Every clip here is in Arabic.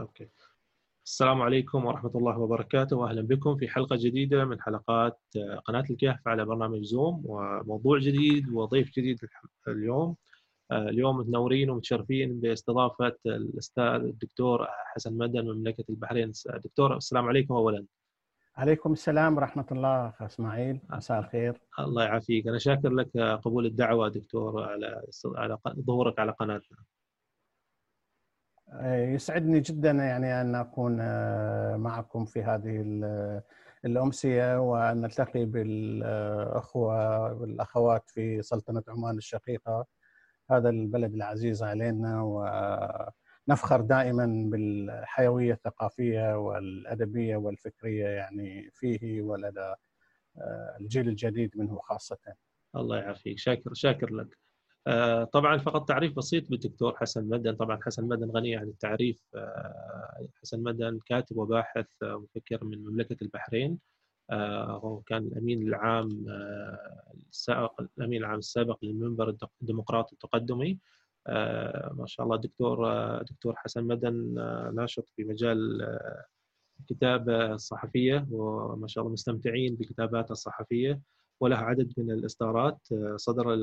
أوكي. السلام عليكم ورحمة الله وبركاته وأهلا بكم في حلقة جديدة من حلقات قناة الكهف على برنامج زوم وموضوع جديد وضيف جديد اليوم. اليوم متنورين ومتشرفين باستضافة الأستاذ الدكتور حسن مدن من مملكة البحرين. دكتور السلام عليكم أولا. عليكم السلام ورحمة الله أخ إسماعيل. مساء الخير. الله يعافيك. أنا شاكر لك قبول الدعوة دكتور على على ظهورك على قناتنا. يسعدني جدا يعني أن أكون آه، معكم في هذه الأمسية وأن نلتقي بالأخوة والاخوات في سلطنة عمان الشقيقة هذا البلد العزيز علينا ونفخر دائما بالحيوية الثقافية والأدبية والفكرية يعني فيه ولدى آه، الجيل الجديد منه خاصة. الله يعافيك شاكر شاكر لك. آه، طبعا فقط تعريف بسيط بالدكتور حسن مدن. طبعا حسن مدن غني عن التعريف. آه، حسن مدن كاتب وباحث ومفكر من مملكة البحرين. آه، هو كان الأمين العام السابق الأمين العام السابق للمنبر الديمقراطي التقدمي. ما شاء الله الدكتور دكتور حسن مدن ناشط في مجال الكتابة الصحفية. وما شاء الله مستمتعين بكتاباته الصحفية. وله عدد من الإصدارات. آه، صدر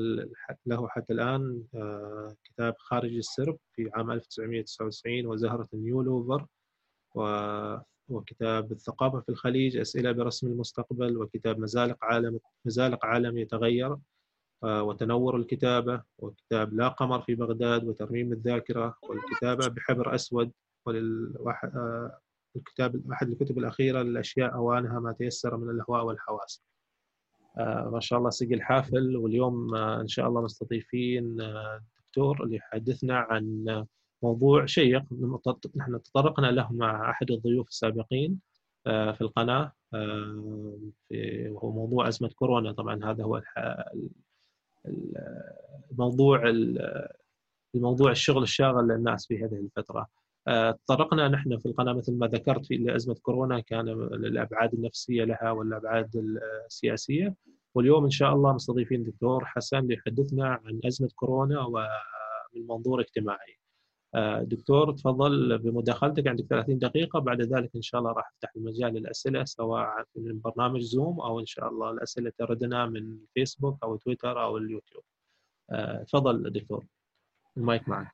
له حتى الآن آه، كتاب خارج السرب في عام 1999 وزهرة نيولوفر وكتاب الثقافة في الخليج أسئلة برسم المستقبل وكتاب مزالق عالم مزالق عالم يتغير آه، وتنور الكتابة وكتاب لا قمر في بغداد وترميم الذاكرة والكتابة بحبر أسود الكتاب أحد الكتب الأخيرة الأشياء أوانها ما تيسر من الأهواء والحواس. ما شاء الله سجل حافل واليوم آه، إن شاء الله مستضيفين الدكتور آه، اللي يحدثنا عن موضوع شيق. نحن تطرقنا له مع أحد الضيوف السابقين في القناة وهو موضوع أزمة كورونا. طبعا هذا هو الموضوع الموضوع الشغل الشاغل للناس في هذه الفترة. تطرقنا نحن في القناة مثل ما ذكرت في ازمه كورونا كان الأبعاد النفسية لها والابعاد السياسية واليوم إن شاء الله مستضيفين الدكتور حسن ليحدثنا عن أزمة كورونا ومن منظور اجتماعي. دكتور تفضل بمداخلتك عندك 30 دقيقة بعد ذلك إن شاء الله راح أفتح المجال للأسئلة سواء من برنامج زوم أو إن شاء الله الأسئلة تردنا من فيسبوك أو تويتر أو اليوتيوب. تفضل دكتور المايك معك.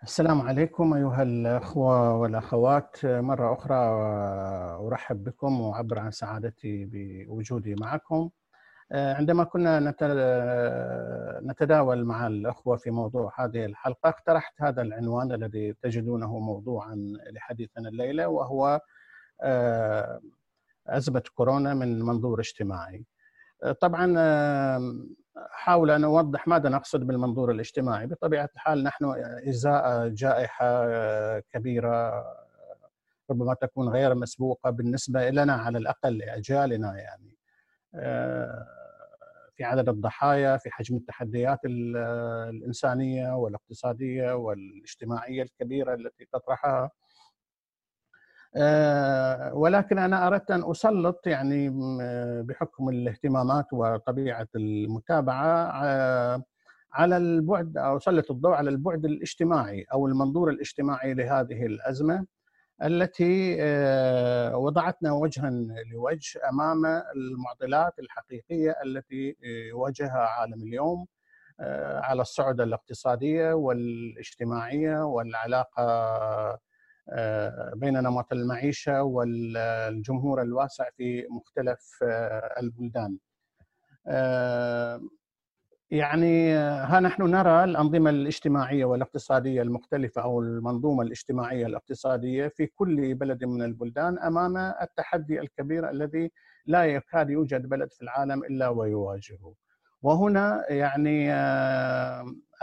آه، السلام عليكم أيها الأخوة والأخوات. مرة أخرى أرحب بكم وأعبر عن سعادتي بوجودي معكم. عندما كنا نتداول مع الأخوة في موضوع هذه الحلقة اقترحت هذا العنوان الذي تجدونه موضوعا لحديثنا الليلة وهو أزمة كورونا من منظور اجتماعي. طبعا حاول أن أوضح ماذا نقصد بالمنظور الاجتماعي، بطبيعة الحال نحن إزاء جائحة كبيرة ربما تكون غير مسبوقة بالنسبة لنا على الأقل لأجيالنا يعني. في عدد الضحايا، في حجم التحديات الإنسانية والاقتصادية والاجتماعية الكبيرة التي تطرحها آه، ولكن أنا أردت أن أسلط يعني بحكم الاهتمامات وطبيعة المتابعة آه، على البعد أو أسلط الضوء على البعد الاجتماعي أو المنظور الاجتماعي لهذه الأزمة التي آه، وضعتنا وجها لوجه أمام المعضلات الحقيقية التي يواجهها عالم اليوم على الصعد الاقتصادية والاجتماعية والعلاقة آه، بين نمط المعيشة والجمهور الواسع في مختلف آه، البلدان. آه، يعني ها نحن نرى الأنظمة الاجتماعية والاقتصادية المختلفة أو المنظومة الاجتماعية الاقتصادية في كل بلد من البلدان أمام التحدي الكبير الذي لا يكاد يوجد بلد في العالم إلا ويواجهه. وهنا يعني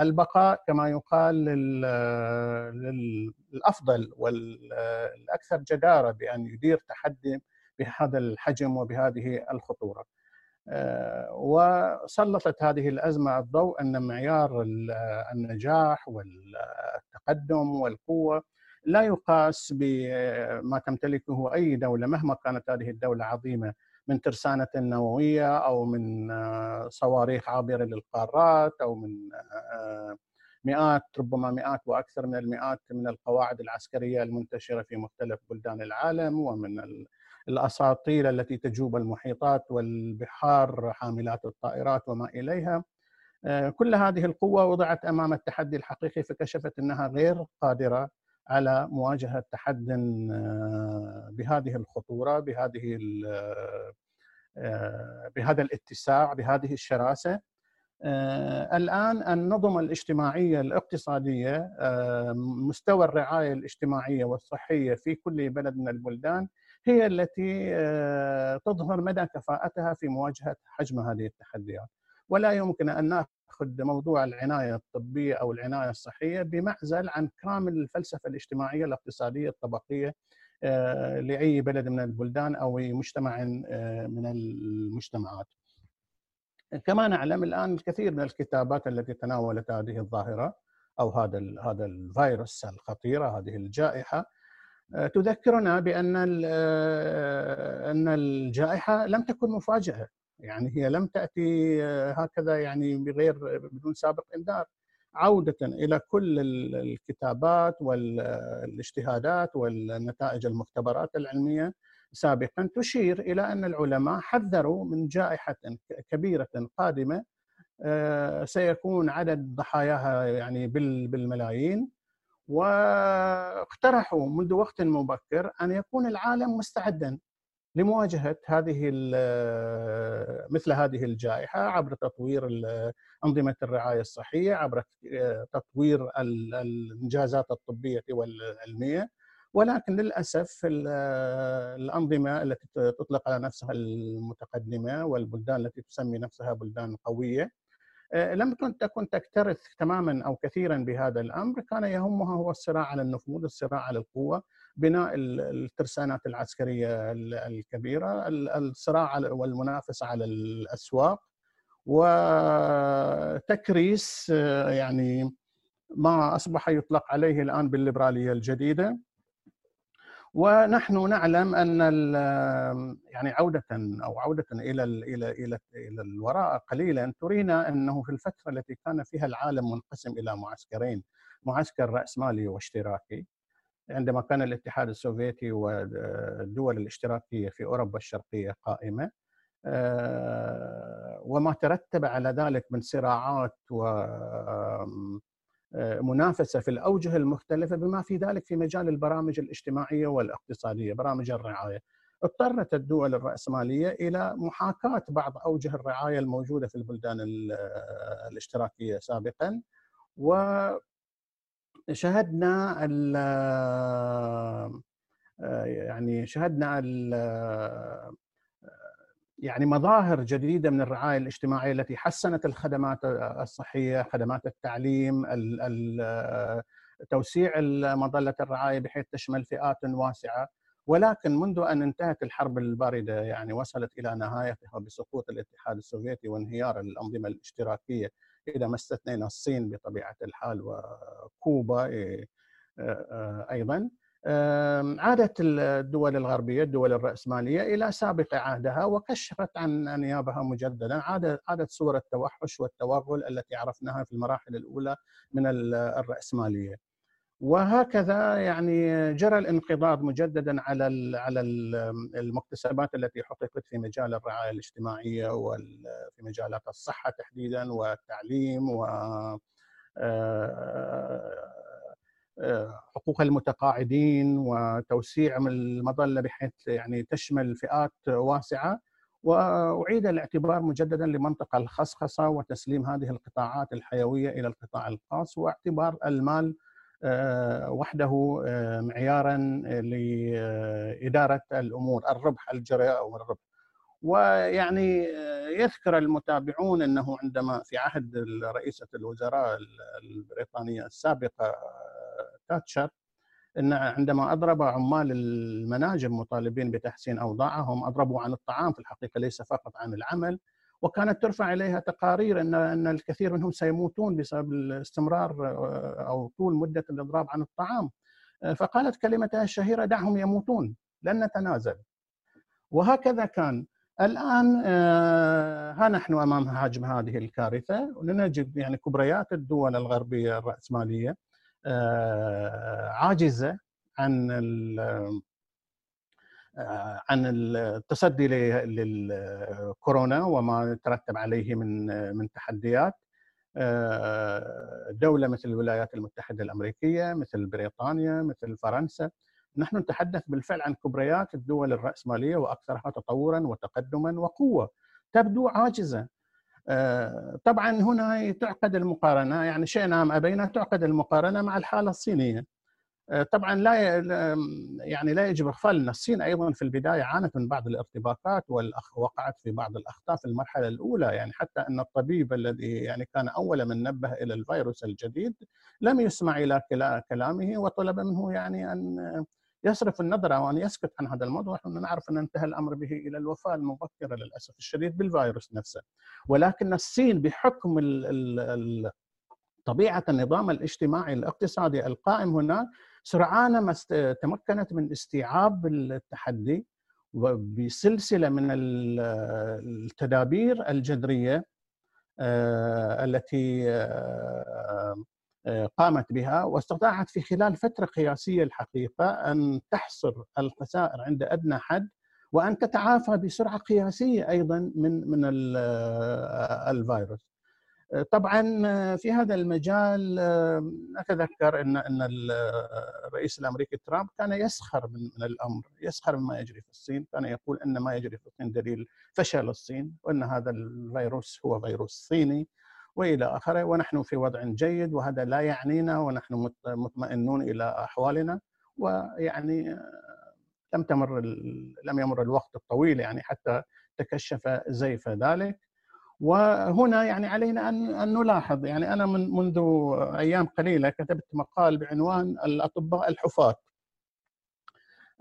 البقاء كما يقال للافضل والاكثر جدارة بأن يدير تحدي بهذا الحجم وبهذه الخطورة. آه، وسلطت هذه الأزمة الضوء أن معيار النجاح والتقدم والقوة لا يقاس بما تمتلكه أي دولة مهما كانت هذه الدولة عظيمة من ترسانة نووية أو من آه، صواريخ عابرة للقارات أو من آه، مئات ربما مئات وأكثر من المئات من القواعد العسكرية المنتشرة في مختلف بلدان العالم ومن الاساطيل التي تجوب المحيطات والبحار حاملات الطائرات وما إليها. آه، كل هذه القوة وضعت أمام التحدي الحقيقي فكشفت أنها غير قادرة على مواجهة تحد آه، بهذه الخطورة بهذه آه، بهذا الاتساع بهذه الشراسة. الآن النظم الاجتماعية الاقتصادية مستوى الرعاية الاجتماعية والصحية في كل بلد من البلدان هي التي تظهر مدى كفاءتها في مواجهة حجم هذه التحديات. ولا يمكن أن ناخذ موضوع العناية الطبية أو العناية الصحية بمعزل عن كامل الفلسفة الاجتماعية الاقتصادية الطبقية آه، لأي بلد من البلدان أو مجتمع آه، من المجتمعات. كما نعلم الآن الكثير من الكتابات التي تناولت هذه الظاهرة أو هذا هذا الفيروس الخطيرة هذه الجائحة آه، تذكرنا بأن أن الجائحة لم تكن مفاجأة يعني هي لم تأتي آه، هكذا يعني بغير بدون سابق إنذار. عودة إلى كل الكتابات والاجتهادات والنتائج المختبرات العلمية سابقا تشير إلى أن العلماء حذروا من جائحة كبيرة قادمة آه، سيكون عدد ضحاياها يعني بالملايين. واقترحوا منذ وقت مبكر أن يكون العالم مستعدا لمواجهة هذه مثل هذه الجائحة عبر تطوير أنظمة الرعاية الصحية عبر تطوير الإنجازات الطبية والعلمية. ولكن للأسف الأنظمة التي تطلق على نفسها المتقدمة والبلدان التي تسمي نفسها بلدان قوية لم تكن تكترث تماما أو كثيرا بهذا الأمر كان يهمها هو الصراع على النفوذ الصراع على القوة بناء الترسانات العسكرية الكبيرة الصراع والمنافسه على الأسواق وتكريس يعني ما أصبح يطلق عليه الآن بالليبرالية الجديدة. ونحن نعلم أن يعني عودة أو عودة إلى إلى إلى إلى الوراء قليلا ترينا أنه في الفترة التي كان فيها العالم منقسم إلى معسكرين معسكر رأسمالي واشتراكي. عندما كان الاتحاد السوفيتي والدول الاشتراكيه في أوروبا الشرقية قائمة آه، وما ترتب على ذلك من صراعات ومنافسه في الأوجه المختلفة بما في ذلك في مجال البرامج الاجتماعية والاقتصادية، برامج الرعاية. اضطرت الدول الرأسمالية إلى محاكاة بعض أوجه الرعاية الموجودة في البلدان الاشتراكية سابقا و شهدنا ال آه، يعني شهدنا ال آه، يعني مظاهر جديدة من الرعاية الاجتماعية التي حسنت الخدمات الصحية، خدمات التعليم، آه، توسيع مظلة الرعاية بحيث تشمل فئات واسعة، ولكن منذ أن انتهت الحرب الباردة يعني وصلت إلى نهايتها بسقوط الاتحاد السوفيتي وانهيار الأنظمة الاشتراكية إذا ما استثنينا الصين بطبيعة الحال وكوبا إيه، أيضا عادت الدول الغربية الدول الرأسمالية إلى سابق عهدها وكشفت عن انيابها مجددا عادت صور التوحش والتوغل التي عرفناها في المراحل الأولى من الرأسمالية. وهكذا يعني جرى الانقضاض مجددا على على المكتسبات التي حققت في مجال الرعاية الاجتماعية وفي مجالات الصحة تحديدا والتعليم و آه، آه، حقوق المتقاعدين وتوسيع المظلة بحيث يعني تشمل فئات واسعة. وأعيد الاعتبار مجددا لمنطقة الخصخصة وتسليم هذه القطاعات الحيوية إلى القطاع الخاص واعتبار المال وحده آه، معيارا لإدارة الأمور الربح الجري أو الربح. ويعني آه، يذكر المتابعون أنه عندما في عهد رئيسة الوزراء البريطانية السابقة تاتشر إن عندما أضرب عمال المناجم مطالبين بتحسين أوضاعهم أضربوا عن الطعام في الحقيقة ليس فقط عن العمل وكانت ترفع إليها تقارير ان إن الكثير منهم سيموتون بسبب الاستمرار آه، أو طول مدة الإضراب عن الطعام. آه، فقالت كلمتها الشهيرة دعهم يموتون لن نتنازل. وهكذا كان. الآن آه، ها نحن أمام حجم هذه الكارثة. ونجد يعني كبريات الدول الغربية الرأسمالية عاجزة عن عن التصدي للكورونا وما يترتب عليه من من تحديات. دولة مثل الولايات المتحدة الأمريكية مثل بريطانيا مثل فرنسا. نحن نتحدث بالفعل عن كبريات الدول الرأسمالية وأكثرها تطورا وتقدما وقوة تبدو عاجزة. آه، طبعا هنا تعقد المقارنة يعني شئنا أم أبينا تعقد المقارنة مع الحالة الصينية. آه، طبعا لا يعني لا يجب إغفال ان الصين أيضا في البداية عانت من بعض الارتباكات ووقعت في بعض الأخطاء في المرحلة الأولى. يعني حتى أن الطبيب الذي يعني كان أول من نبه إلى الفيروس الجديد لم يسمع إلى كلامه وطلب منه يعني أن يصرف النظر أو أن يسكت عن هذا الموضوع. نحن نعرف أن انتهى الأمر به إلى الوفاة المبكرة للأسف الشديد بالفيروس نفسه. ولكن الصين بحكم ال طبيعة النظام الاجتماعي الاقتصادي القائم هناك سرعان ما تمكنت من استيعاب التحدي بسلسله من التدابير الجذرية آه، التي آه، قامت بها واستطاعت في خلال فترة قياسية الحقيقة أن تحصر الخسائر عند أدنى حد وأن تتعافى بسرعة قياسية أيضا من من الفيروس. طبعا في هذا المجال أتذكر إن إن الرئيس الأمريكي ترامب كان يسخر من من الأمر، يسخر مما يجري في الصين، كان يقول إن ما يجري في الصين دليل فشل الصين وإن هذا الفيروس هو فيروس صيني وإلى آخره ونحن في وضع جيد وهذا لا يعنينا ونحن مطمئنون إلى أحوالنا ويعني آه، لم تمر لم يمر الوقت الطويل يعني حتى تكشف زيف ذلك. وهنا يعني علينا أن أن نلاحظ يعني أنا من منذ أيام قليلة كتبت مقال بعنوان الأطباء الحفاة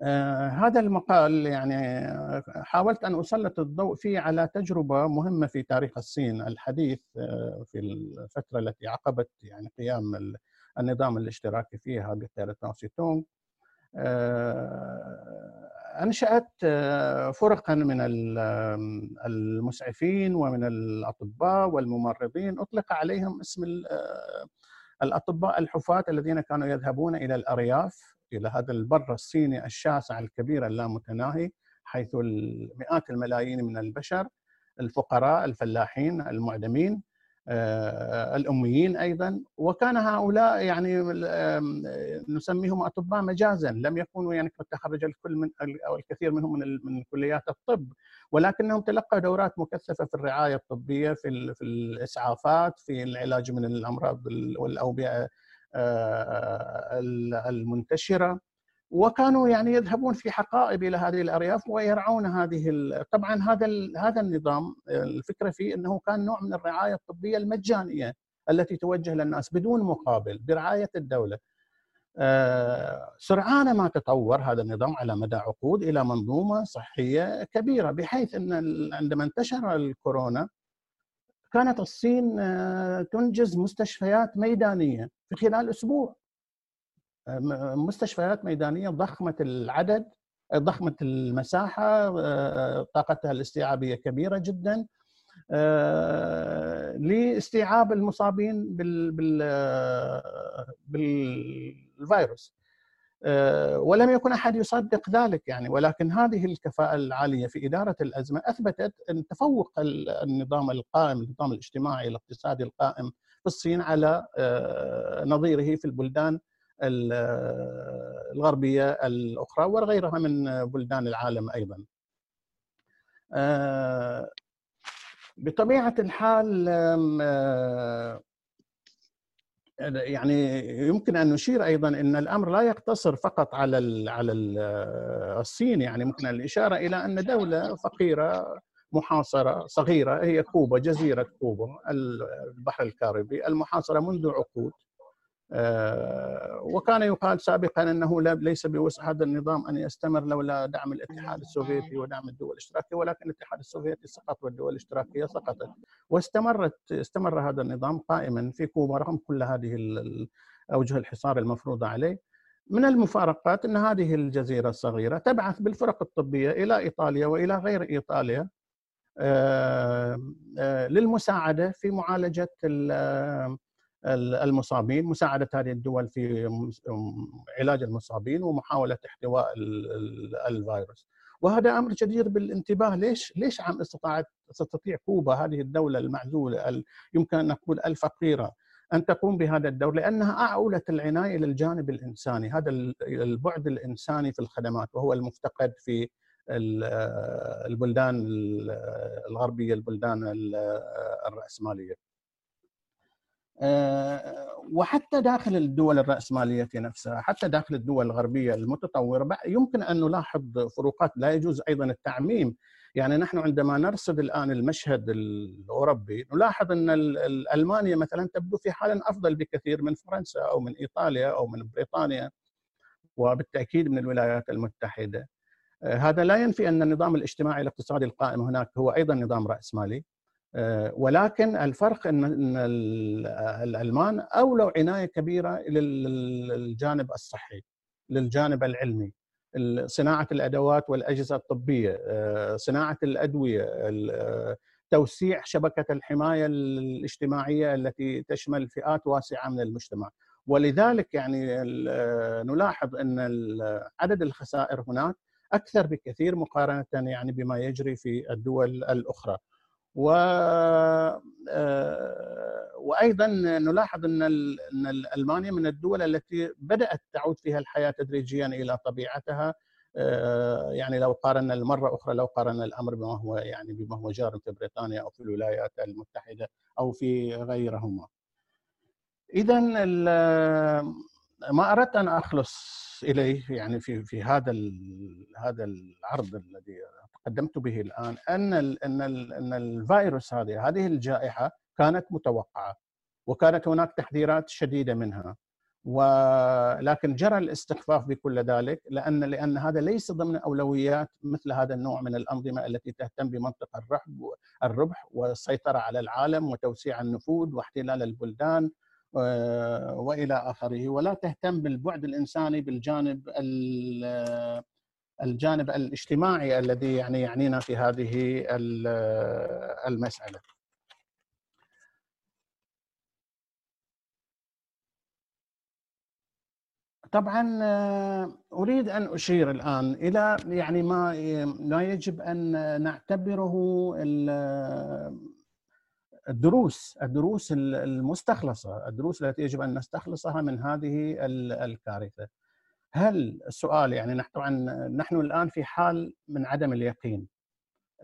آه هذا المقال يعني حاولت أن أسلط الضوء فيه على تجربة مهمة في تاريخ الصين الحديث آه في الفترة التي عقبت يعني قيام النظام الاشتراكي فيها بقيادة ماو تونغ أنشأت آه، فرقا من المسعفين ومن الأطباء والممرضين. أطلق عليهم اسم آه، الأطباء الحفاة الذين كانوا يذهبون إلى الأرياف إلى هذا البر الصيني الشاسع الكبير اللامتناهي حيث مئات الملايين من البشر الفقراء الفلاحين المعدمين. آه، الأميين أيضا. وكان هؤلاء يعني نسميهم أطباء مجازا. لم يكونوا يعني قد تخرج الكل من أو الكثير منهم من من كليات الطب. ولكنهم تلقوا دورات مكثفة في الرعاية الطبية في في الإسعافات في العلاج من الأمراض والأوبئة آه، المنتشرة. وكانوا يعني يذهبون في حقائب إلى هذه الأرياف ويرعون هذه طبعا هذا هذا النظام الفكرة فيه إنه كان نوع من الرعاية الطبية المجانية التي توجه للناس بدون مقابل برعاية الدولة. آه، سرعان ما تطور هذا النظام على مدى عقود إلى منظومة صحية كبيرة بحيث إن عندما انتشر الكورونا كانت الصين آه، تنجز مستشفيات ميدانية في خلال أسبوع مستشفيات ميدانية ضخمة العدد ضخمة المساحة طاقتها الاستيعابية كبيرة جدا لاستيعاب المصابين بال بالفيروس. ولم يكن أحد يصدق ذلك يعني ولكن هذه الكفاءة العالية في إدارة الأزمة أثبتت أن تفوق النظام القائم النظام الاجتماعي الاقتصادي القائم في الصين على نظيره في البلدان الغربية الأخرى وغيرها من بلدان العالم أيضا. آه، بطبيعة الحال آه، يعني يمكن أن نشير أيضا إن الأمر لا يقتصر فقط على على الصين يعني ممكن الإشارة إلى أن دولة فقيرة محاصرة صغيرة هي كوبا جزيرة كوبا البحر الكاريبي المحاصرة منذ عقود آه، وكان يقال سابقا إنه ليس بوسع هذا النظام أن يستمر لولا دعم الاتحاد السوفيتي ودعم الدول الاشتراكية ولكن الاتحاد السوفيتي سقط والدول الاشتراكية سقطت. واستمرت استمر هذا النظام قائما في كوبا رغم كل هذه أوجه الحصار المفروضه عليه. من المفارقات إن هذه الجزيرة الصغيرة تبعث بالفرق الطبية إلى إيطاليا وإلى غير إيطاليا للمساعدة في معالجة المصابين مساعدة هذه الدول في علاج المصابين ومحاولة احتواء الفيروس. وهذا أمر جدير بالانتباه. ليش ليش عم استطاعت تستطيع كوبا هذه الدولة المعزولة يمكن أن نقول الفقيرة أن تقوم بهذا الدور؟ لأنها أعولت العناية للجانب الإنساني. هذا البعد الإنساني في الخدمات وهو المفتقد في البلدان الغربية البلدان الرأسمالية. وحتى داخل الدول الرأسمالية نفسها حتى داخل الدول الغربية المتطورة يمكن أن نلاحظ فروقات. لا يجوز أيضا التعميم. يعني نحن عندما نرصد الآن المشهد الأوروبي نلاحظ أن ألمانيا مثلا تبدو في حال أفضل بكثير من فرنسا أو من إيطاليا أو من بريطانيا وبالتأكيد من الولايات المتحدة. آه، هذا لا ينفي أن النظام الاجتماعي الاقتصادي القائم هناك هو أيضا نظام رأسمالي. آه، ولكن الفرق ان الألمان أولوا عناية كبيرة للجانب الصحي للجانب العلمي. صناعة الأدوات والأجهزة الطبية آه، صناعة الأدوية آه، توسيع شبكة الحماية الاجتماعية التي تشمل فئات واسعة من المجتمع. ولذلك يعني نلاحظ إن عدد الخسائر هناك أكثر بكثير مقارنة يعني بما يجري في الدول الأخرى. و آه، وأيضا نلاحظ إن إن ألمانيا من الدول التي بدأت تعود فيها الحياة تدريجيا إلى طبيعتها آه، يعني لو قارنا المرة أخرى لو قارنا الأمر بما هو يعني بما هو جار في بريطانيا أو في الولايات المتحدة أو في غيرهما. اذا ما أردت أن أخلص إليه يعني في في هذا هذا العرض الذي قدمت به الآن أن ال أن ال أن الفيروس هذه هذه الجائحة كانت متوقعة وكانت هناك تحذيرات شديدة منها ولكن جرى الاستخفاف بكل ذلك لأن لأن هذا ليس ضمن أولويات مثل هذا النوع من الأنظمة التي تهتم بمنطق الربح الربح والسيطرة على العالم وتوسيع النفوذ واحتلال البلدان وإلى آخره ولا تهتم بالبعد الإنساني بالجانب الجانب الاجتماعي الذي يعني يعنينا في هذه المسألة. طبعا أريد أن أشير الآن إلى يعني ما ما يجب أن نعتبره الدروس الدروس المستخلصة الدروس التي يجب أن نستخلصها من هذه الكارثة. هل السؤال يعني طبعا نحن الآن في حال من عدم اليقين.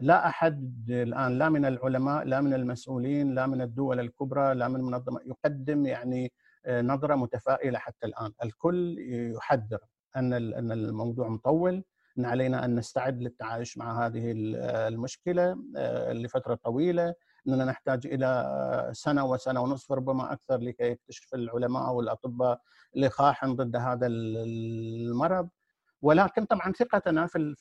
لا أحد الآن لا من العلماء لا من المسؤولين لا من الدول الكبرى لا من المنظمه يقدم يعني آه، نظرة متفائلة حتى الآن، الكل يحذر أن أن الموضوع مطول. إن علينا أن نستعد للتعايش مع هذه المشكلة آه، لفترة طويلة. إننا نحتاج إلى سنة وسنة ونصف ربما أكثر لكي يكتشف العلماء والأطباء لقاحا ضد هذا المرض. ولكن طبعا ثقتنا في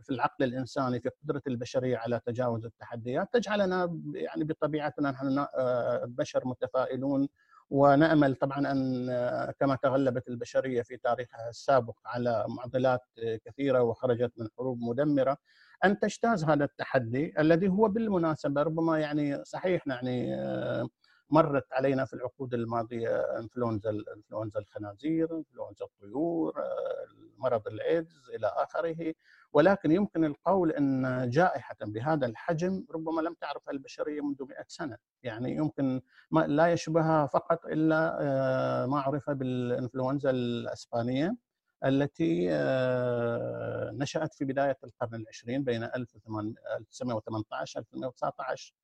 في العقل الإنساني في قدرة البشرية على تجاوز التحديات تجعلنا يعني بطبيعتنا نحن آه، بشر متفائلون ونأمل طبعا أن كما تغلبت البشرية في تاريخها السابق على معضلات كثيرة وخرجت من حروب مدمرة أن تجتاز هذا التحدي الذي هو بالمناسبة ربما يعني صحيح يعني مرت علينا في العقود الماضية إنفلونزا إنفلونزا الخنازير، إنفلونزا الطيور، مرض الإيدز إلى آخره، ولكن يمكن القول إن جائحة بهذا الحجم ربما لم تعرفها البشرية منذ 100 سنة، يعني يمكن ما لا يشبهها فقط إلا آه، ما عرف بالإنفلونزا الأسبانية التي آه، نشأت في بداية القرن العشرين بين 1918 1919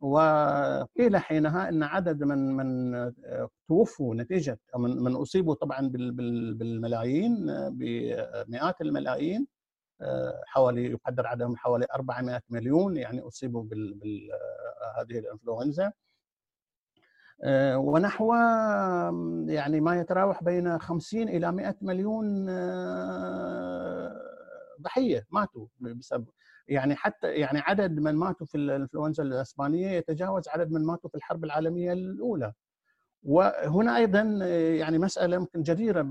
وقيل حينها إن عدد من من آه، توفوا نتيجة من من أصيبوا طبعا بالملايين بمئات الملايين آه، حوالي يقدر عددهم حوالي 400 مليون يعني أصيبوا بهذه الإنفلونزا. آه، ونحو يعني ما يتراوح بين 50 إلى 100 مليون آه، ضحية ماتوا بسبب يعني حتى يعني عدد من ماتوا في الإنفلونزا الإسبانية يتجاوز عدد من ماتوا في الحرب العالمية الأولى. وهنا أيضا يعني مسألة يمكن جديرة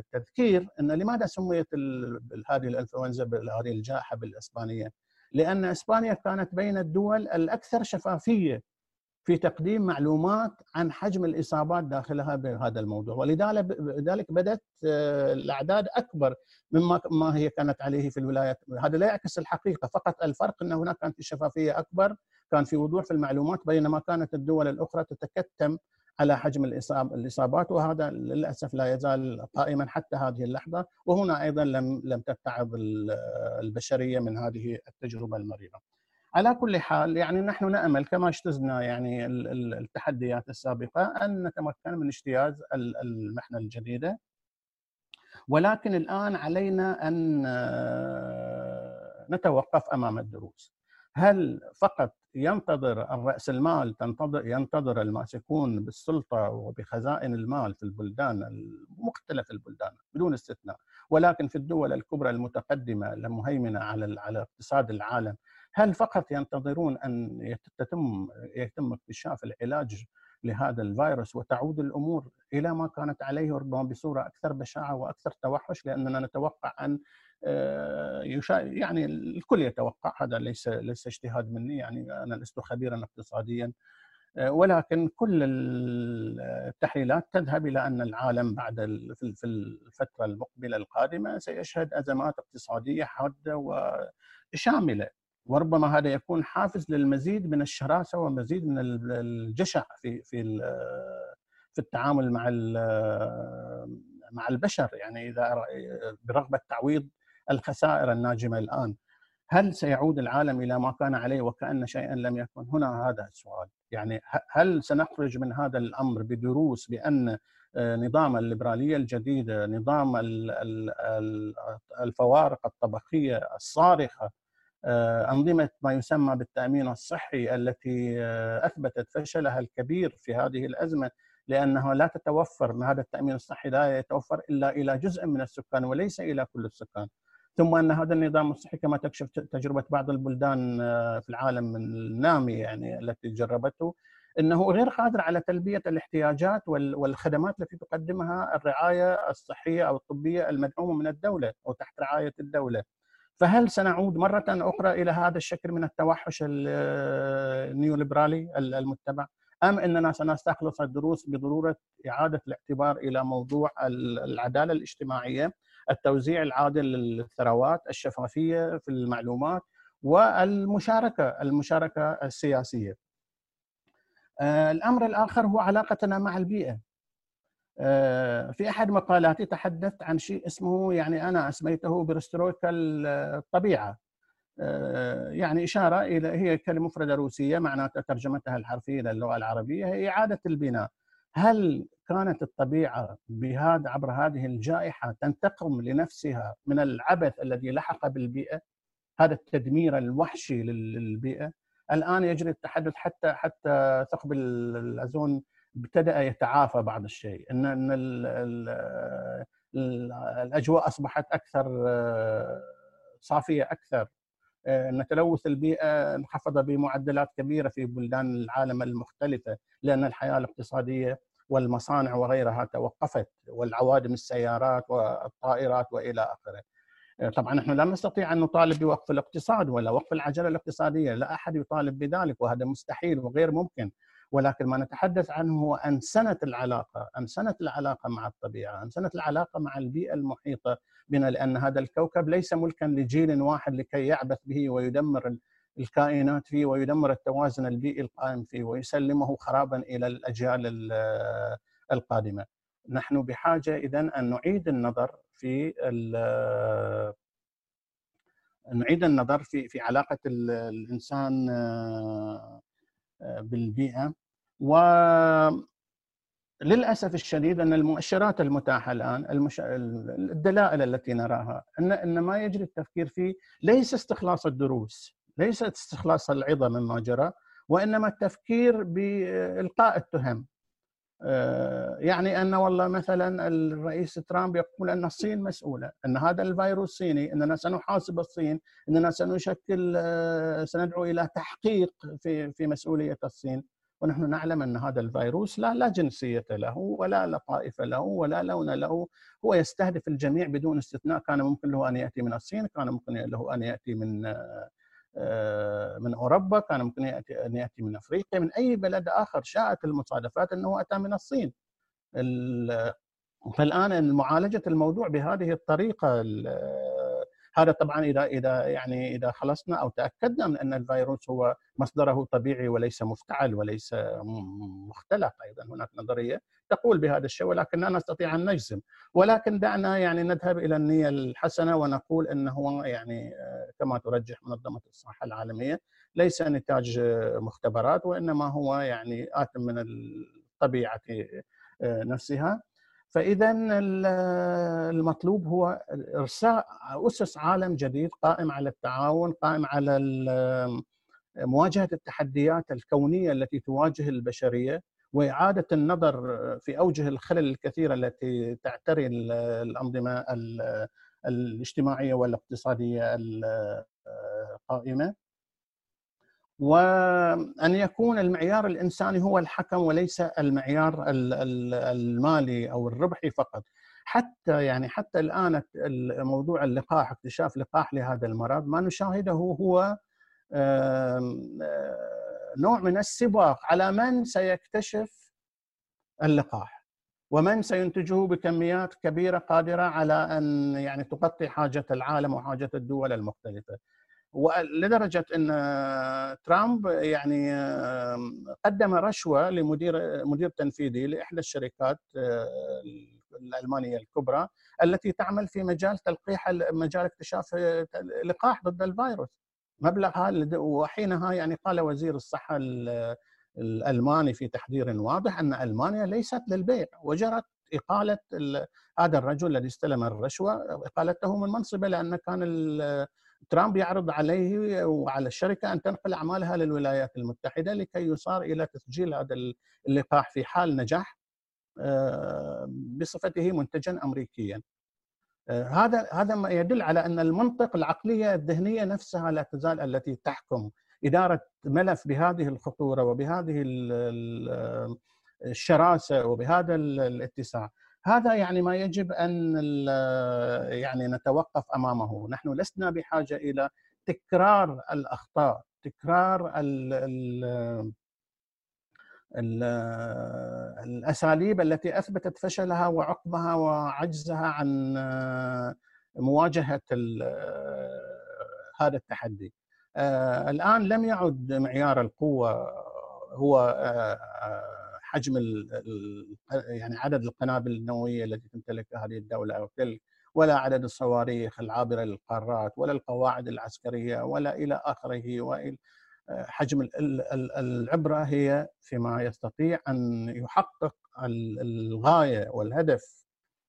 بالتذكير إن لماذا سميت هذه الإنفلونزا هذه الجائحة بالإسبانية؟ لأن إسبانيا كانت بين الدول الأكثر شفافية في تقديم معلومات عن حجم الإصابات داخلها بهذا الموضوع. ولذلك بدأت آه، الأعداد أكبر مما ما هي كانت عليه في الولايات. هذا لا يعكس الحقيقة. فقط الفرق إن هناك كانت الشفافيه أكبر كان في وضوح في المعلومات بينما كانت الدول الأخرى تتكتم على حجم الإصابات وهذا للأسف لا يزال قائما حتى هذه اللحظة. وهنا أيضا لم لم تتعظ البشرية من هذه التجربة المريرة. على كل حال يعني نحن نأمل كما اجتزنا يعني التحديات السابقة أن نتمكن من اجتياز المحنة الجديدة ولكن الآن علينا أن نتوقف أمام الدروس. هل فقط ينتظر الرأس المال تنتظر ينتظر الماسكون بالسلطة وبخزائن المال في البلدان مختلف البلدان بدون استثناء ولكن في الدول الكبرى المتقدمة المهيمنة على على اقتصاد العالم هل فقط ينتظرون أن يتم يتم اكتشاف العلاج لهذا الفيروس وتعود الأمور إلى ما كانت عليه ربما بصورة أكثر بشاعة وأكثر توحش؟ لأننا نتوقع أن آه، يعني الكل يتوقع هذا ليس ليس اجتهاد مني يعني أنا لست خبيرا اقتصاديا آه، ولكن كل التحليلات تذهب إلى أن العالم بعد في الفترة المقبلة القادمة سيشهد أزمات اقتصادية حادة وشاملة. وربما هذا يكون حافز للمزيد من الشراسة ومزيد من الجشع في في في التعامل مع مع البشر يعني إذا برغبه تعويض الخسائر الناجمة الآن هل سيعود العالم إلى ما كان عليه وكأن شيئا لم يكن؟ هنا هذا السؤال، يعني هل سنخرج من هذا الأمر بدروس بأن آه، نظام الليبرالية الجديده، نظام الفوارق الطبقية الصارخة أنظمة ما يسمى بالتأمين الصحي التي آه، أثبتت فشلها الكبير في هذه الأزمة لأنها لا تتوفر هذا التأمين الصحي لا يتوفر إلا إلى جزء من السكان وليس إلى كل السكان ثم أن هذا النظام الصحي كما تكشف تجربة بعض البلدان آه، في العالم النامي يعني التي جربته إنه غير قادر على تلبية الاحتياجات والخدمات التي تقدمها الرعاية الصحية أو الطبية المدعومة من الدولة أو تحت رعاية الدولة. فهل سنعود مرة أخرى إلى هذا الشكل من التوحش النيوليبرالي المتبع؟ أم أننا سنستخلص الدروس بضرورة إعادة الاعتبار إلى موضوع العدالة الاجتماعية التوزيع العادل للثروات الشفافية في المعلومات والمشاركة المشاركة السياسية. آه، الأمر الآخر هو علاقتنا مع البيئة. في أحد مقالاتي تحدثت عن شيء اسمه يعني أنا أسميته برسترويكا الطبيعه آه، يعني إشارة إلى هي كلمة مفردة روسية معناتها ترجمتها الحرفية إلى اللغة العربية هي إعادة البناء. هل كانت الطبيعة بهذا عبر هذه الجائحة تنتقم لنفسها من العبث الذي لحق بالبيئة؟ هذا التدمير الوحشي للبيئة. الآن يجري التحدث حتى حتى ثقب الأوزون ابتدأ يتعافى بعض الشيء إن إن ال ال الأجواء أصبحت أكثر آه، صافية أكثر آه، إن تلوث البيئة انخفض بمعدلات كبيرة في بلدان العالم المختلفة لأن الحياة الاقتصادية والمصانع وغيرها توقفت والعوادم السيارات والطائرات وإلى آخره. آه، طبعا نحن لا نستطيع أن نطالب بوقف الاقتصاد ولا وقف العجلة الاقتصادية، لا أحد يطالب بذلك وهذا مستحيل وغير ممكن. ولكن ما نتحدث عنه هو أنسنة العلاقة أنسنة العلاقة مع الطبيعة أنسنة العلاقة مع البيئة المحيطة بنا لأن هذا الكوكب ليس ملكا لجيل واحد لكي يعبث به ويدمر الكائنات فيه ويدمر التوازن البيئي القائم فيه ويسلمه خرابا إلى الأجيال القادمة. نحن بحاجة إذا أن نعيد النظر في نعيد النظر في في علاقة الإنسان بالبيئة. وللاسف الشديد أن المؤشرات المتاحة الآن المش... الدلائل التي نراها ان أن ما يجري التفكير فيه ليس استخلاص الدروس، ليس استخلاص العظه مما جرى، وإنما التفكير بإلقاء التهم. آه، يعني أن والله مثلا الرئيس ترامب يقول أن الصين مسؤولة، أن هذا الفيروس صيني، إننا سنحاسب الصين، إننا سنشكل آه، سندعو إلى تحقيق في في مسؤولية الصين. ونحن نعلم أن هذا الفيروس لا لا جنسية له ولا لا طائفه له ولا لون له. هو يستهدف الجميع بدون استثناء. كان ممكن له أن يأتي من الصين كان ممكن له أن يأتي من من أوروبا كان ممكن أن يأتي من أفريقيا من أي بلد آخر. شاءت المصادفات أنه أتى من الصين. فالآن معالجه الموضوع بهذه الطريقة هذا طبعا إذا إذا يعني إذا خلصنا أو تأكدنا من أن الفيروس هو مصدره طبيعي وليس مفتعل وليس مختلق أيضا هناك نظرية تقول بهذا الشيء ولكن لا نستطيع أن نجزم. ولكن دعنا يعني نذهب إلى النية الحسنة ونقول إنه يعني آه، كما ترجح منظمة الصحة العالمية ليس نتاج مختبرات وإنما هو يعني ات من الطبيعة آه، نفسها. فإذا المطلوب هو إرساء أسس عالم جديد قائم على التعاون قائم على مواجهة التحديات الكونية التي تواجه البشرية وإعادة النظر في أوجه الخلل الكثيرة التي تعتري الأنظمة الاجتماعية والاقتصادية القائمه وأن يكون المعيار الإنساني هو الحكم وليس المعيار المالي أو الربحي فقط حتى يعني حتى الآن موضوع اللقاح اكتشاف لقاح لهذا المرض ما نشاهده هو نوع من السباق على من سيكتشف اللقاح ومن سينتجه بكميات كبيرة قادرة على أن يعني تغطي حاجة العالم وحاجة الدول المختلفة. ولدرجة إن ترامب يعني قدم رشوة لمدير مدير تنفيذي لإحدى الشركات آه، الألمانية الكبرى التي تعمل في مجال تلقيح مجال اكتشاف لقاح ضد الفيروس. مبلغها وحينها يعني قال وزير الصحة الألماني في تحذير واضح أن ألمانيا ليست للبيع وجرت إقالة هذا الرجل الذي استلم الرشوة إقالته من منصبه لأن كان ترامب يعرض عليه وعلى الشركة أن تنقل أعمالها للولايات المتحدة لكي يصار إلى تسجيل هذا اللقاح في حال نجاح آه، بصفته منتجا امريكيا. آه، هذا هذا ما يدل على أن المنطق العقلية الذهنية نفسها لا تزال التي تحكم إدارة ملف بهذه الخطورة وبهذه الشراسة وبهذا الاتساع. هذا يعني ما يجب أن يعني نتوقف أمامه، نحن لسنا بحاجة إلى تكرار الأخطاء، تكرار ال ال ال الأساليب التي أثبتت فشلها وعقبها وعجزها عن مواجهة هذا التحدي. الآن لم يعد معيار القوة هو حجم يعني عدد القنابل النووية التي تمتلكها هذه الدولة أو تلك ولا عدد الصواريخ العابرة للقارات ولا القواعد العسكرية ولا إلى آخره والى حجم العبرة هي فيما يستطيع أن يحقق الغاية والهدف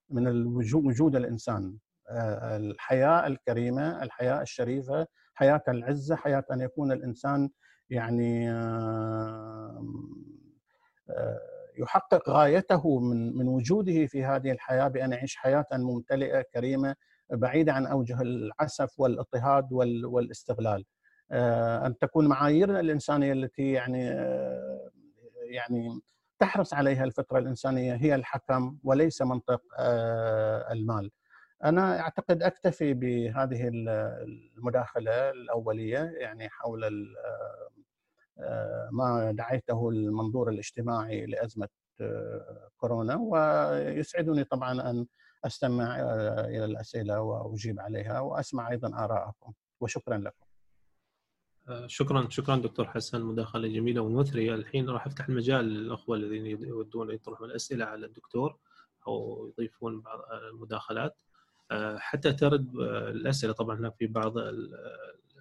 من وجود الإنسان. الحياة الكريمة، الحياة الشريفة، حياة العزة، حياة أن يكون الإنسان يعني آه، يحقق غايته من من وجوده في هذه الحياة بأن يعيش حياة ممتلئة كريمة بعيدة عن أوجه العسف والاضطهاد والاستغلال. آه، أن تكون معاييرنا الإنسانية التي يعني آه، يعني تحرص عليها الفطرة الإنسانية هي الحكم وليس منطق المال. أنا أعتقد أكتفي بهذه المداخلة الأولية يعني حول آه، ما دعيته المنظور الاجتماعي لأزمة آه، كورونا ويسعدني طبعا أن أستمع آه، إلى الأسئلة وأجيب عليها وأسمع أيضا ارائكم وشكرا لكم. شكرا شكرا دكتور حسن مداخلة جميلة ومثرية. الحين راح أفتح المجال للاخوه الذين يودون يطرحون الأسئلة على الدكتور أو يضيفون بعض المداخلات. حتى ترد الأسئلة طبعا هناك في بعض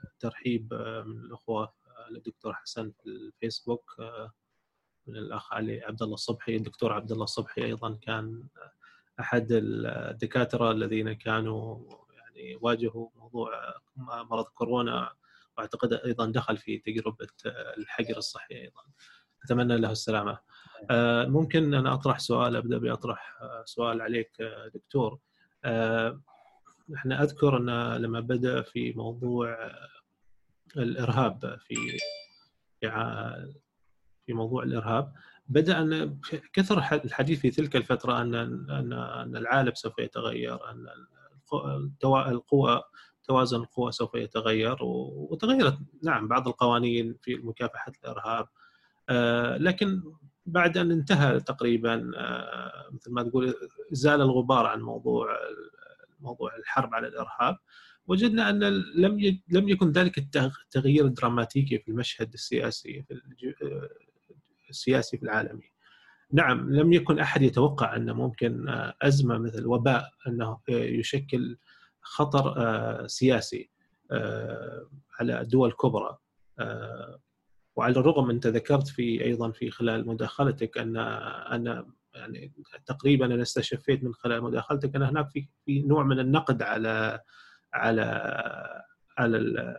الترحيب من الأخوة للدكتور حسن في الفيسبوك آه، من الأخ علي عبد الله الصبحي الدكتور عبد الله الصبحي أيضا كان أحد الدكاترة الذين كانوا يعني واجهوا موضوع مرض كورونا وأعتقد أيضا دخل في تجربة الحجر الصحي أيضا. أتمنى له السلامة. آه، ممكن أنا أطرح سؤال أبدأ بأطرح آه، سؤال عليك دكتور. إحنا أذكر أن لما بدأ في موضوع الإرهاب في في موضوع الإرهاب. بدأ أن كثر الحديث في تلك الفترة ان ان أن العالم سوف يتغير أن القوى توازن القوى سوف يتغير وتغيرت. نعم بعض القوانين في مكافحة الإرهاب. لكن بعد أن انتهى تقريبا مثل ما تقول زال الغبار عن موضوع موضوع الحرب على الإرهاب. وجدنا أن لم لم يكن ذلك التغيير الدراماتيكي في المشهد السياسي في السياسي في العالمي. نعم لم يكن أحد يتوقع أن ممكن أزمة مثل وباء أنه يشكل خطر سياسي على الدول الكبرى وعلى الرغم أنت ذكرت في أيضا في خلال مداخلتك أن أن يعني تقريبا أنا استشفيت من خلال مداخلتك أن هناك في في نوع من النقد على على على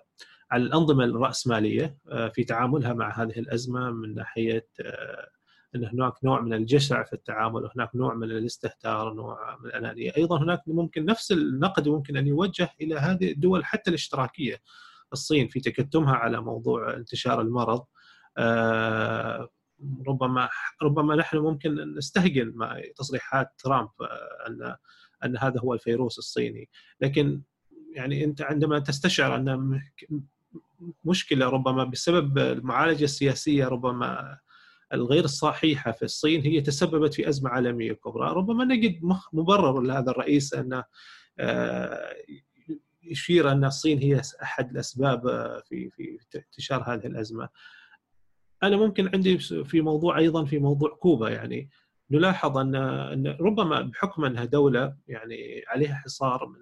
على الأنظمة الرأسمالية آه، في تعاملها مع هذه الأزمة من ناحية آه، إن هناك نوع من الجشع في التعامل وهناك نوع من الاستهتار نوع من الأنانية. أيضا هناك ممكن نفس النقد ممكن أن يوجه إلى هذه الدول حتى الاشتراكية. الصين في تكتمها على موضوع انتشار المرض آه، ربما ربما نحن ممكن نستهجن مع تصريحات ترامب أن أن هذا هو الفيروس الصيني. لكن يعني انت عندما تستشعر أن مشكلة ربما بسبب المعالجة السياسية ربما الغير الصحيحه في الصين هي تسببت في أزمة عالمية كبرى، ربما نجد مبرر لهذا الرئيس أن آه، يشير أن الصين هي أحد الأسباب آه، في في انتشار هذه الأزمة. أنا ممكن عندي في موضوع أيضا في موضوع كوبا يعني نلاحظ أن أن ربما بحكم أنها دولة يعني عليها حصار من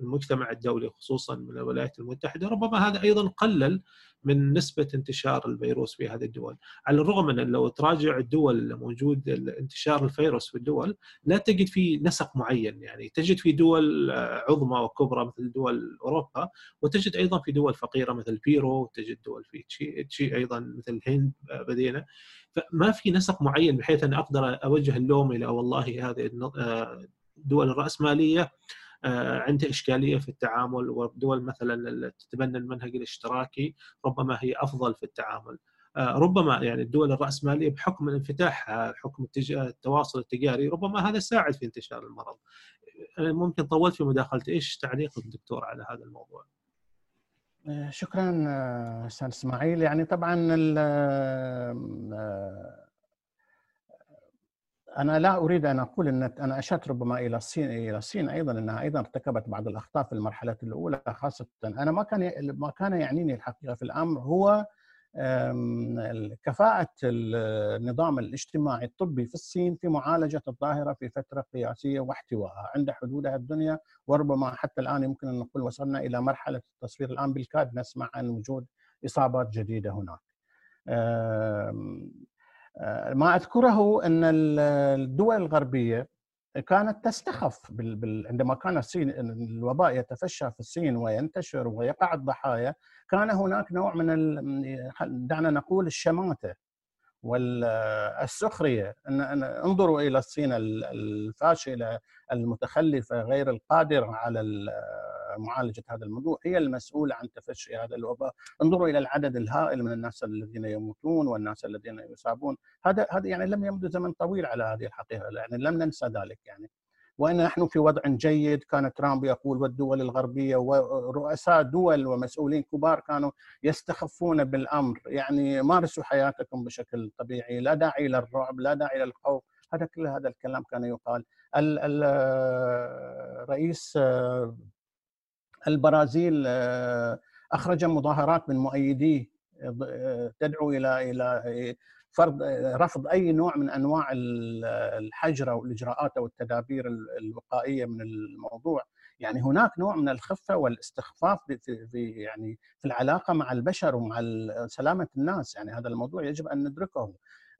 المجتمع الدولي خصوصا من الولايات المتحدة ربما هذا أيضا قلل من نسبة انتشار الفيروس في هذه الدول، على الرغم من لو تراجع الدول موجود انتشار الفيروس في الدول لا تجد في نسق معين. يعني تجد في دول عظمى وكبرى مثل دول أوروبا وتجد أيضا في دول فقيرة مثل بيرو وتجد دول في تشي, تشي أيضا مثل الهند بدينا فما في نسق معين بحيث أن أقدر أوجه اللوم إلى والله هذه الدول الرأسمالية. آه، عندها إشكالية في التعامل ودول مثلا تتبنى المنهج الاشتراكي ربما هي أفضل في التعامل. آه، ربما يعني الدول الرأسمالية بحكم انفتاحها حكم التواصل التجاري ربما هذا ساعد في انتشار المرض. ممكن طولت في مداخلتي. إيش تعليق الدكتور على هذا الموضوع؟ آه، شكرا أستاذ إسماعيل. يعني طبعا أنا لا أريد أن أقول إن أنا أشرت ربما إلى الصين إلى الصين أيضا انها أيضا ارتكبت بعض الأخطاء في المرحلة الأولى خاصة. أنا ما كان ما كان يعنيني الحقيقة في الأمر هو كفاءة النظام الاجتماعي الطبي في الصين في معالجة الظاهرة في فترة قياسية واحتوائها عند حدودها الدنيا. وربما حتى الآن يمكن أن نقول وصلنا إلى مرحلة التصوير الآن بالكاد نسمع عن وجود إصابات جديدة هناك. ما أذكره إن الدول الغربية كانت تستخف عندما كان الصين الوباء يتفشى في الصين وينتشر ويقع الضحايا كان هناك نوع من دعنا نقول الشماتة والسخريه ان انظروا إلى الصين الفاشلة المتخلفة غير القادرة على معالجة هذا الموضوع هي المسؤولة عن تفشي هذا الوباء. انظروا إلى العدد الهائل من الناس الذين يموتون والناس الذين يصابون. هذا هذا يعني لم يمضي زمن طويل على هذه الحقيقة يعني لم ننسى ذلك يعني. وإن نحن في وضع جيد كان ترامب يقول والدول الغربية ورؤساء دول ومسؤولين كبار كانوا يستخفون بالأمر. يعني مارسوا حياتكم بشكل طبيعي لا داعي للرعب لا داعي للخوف هذا كل هذا الكلام كان يقال. الرئيس البرازيل آه، أخرج مظاهرات من مؤيديه آه، تدعو إلى إلى فرض رفض أي نوع من أنواع الحجر أو الإجراءات أو التدابير الوقائية من الموضوع. يعني هناك نوع من الخفة والاستخفاف في يعني في العلاقة مع البشر ومع سلامة الناس. يعني هذا الموضوع يجب أن ندركه.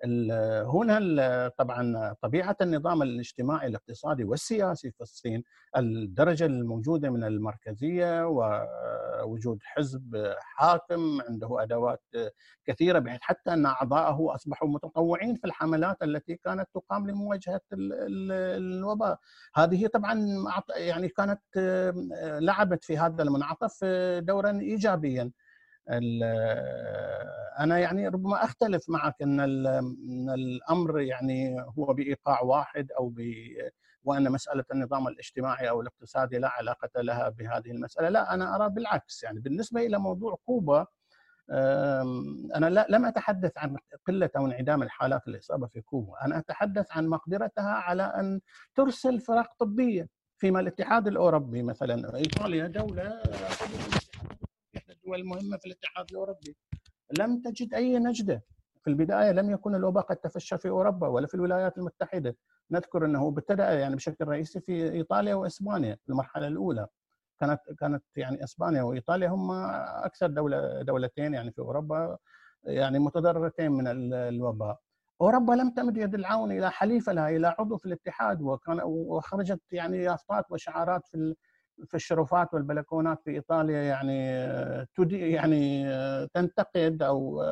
هنا طبعا طبيعة النظام الاجتماعي الاقتصادي والسياسي في الصين الدرجة الموجودة من المركزية ووجود حزب حاكم عنده أدوات كثيرة بحيث حتى أن اعضائه أصبحوا متطوعين في الحملات التي كانت تقام لمواجهة الوباء. هذه طبعا يعني كانت لعبت في هذا المنعطف دورا ايجابيا. أنا يعني ربما أختلف معك إن الأمر يعني هو بإيقاع واحد أو وأن مسألة النظام الاجتماعي أو الاقتصادي لا علاقة لها بهذه المسألة، لا أنا أرى بالعكس. يعني بالنسبة إلى موضوع كوبا أنا لم أتحدث عن قلة أو انعدام الحالات الإصابة في كوبا، أنا أتحدث عن مقدرتها على أن ترسل فرق طبية فيما الاتحاد الأوروبي مثلا إيطاليا دولة الدول المهمه في الاتحاد الأوروبي. لم تجد أي نجدة. في البداية لم يكن الوباء قد تفشى في أوروبا ولا في الولايات المتحدة. نذكر أنه ابتدأ يعني بشكل رئيسي في إيطاليا وإسبانيا في المرحلة الأولى. كانت كانت يعني إسبانيا وإيطاليا هم أكثر دولة دولتين يعني في أوروبا يعني متضررتين من الوباء. أوروبا لم تمد يد العون إلى حليف لها إلى عضو في الاتحاد وكان وخرجت يعني يافطات وشعارات في في الشرفات والبلكونات في إيطاليا يعني تدي يعني تنتقد أو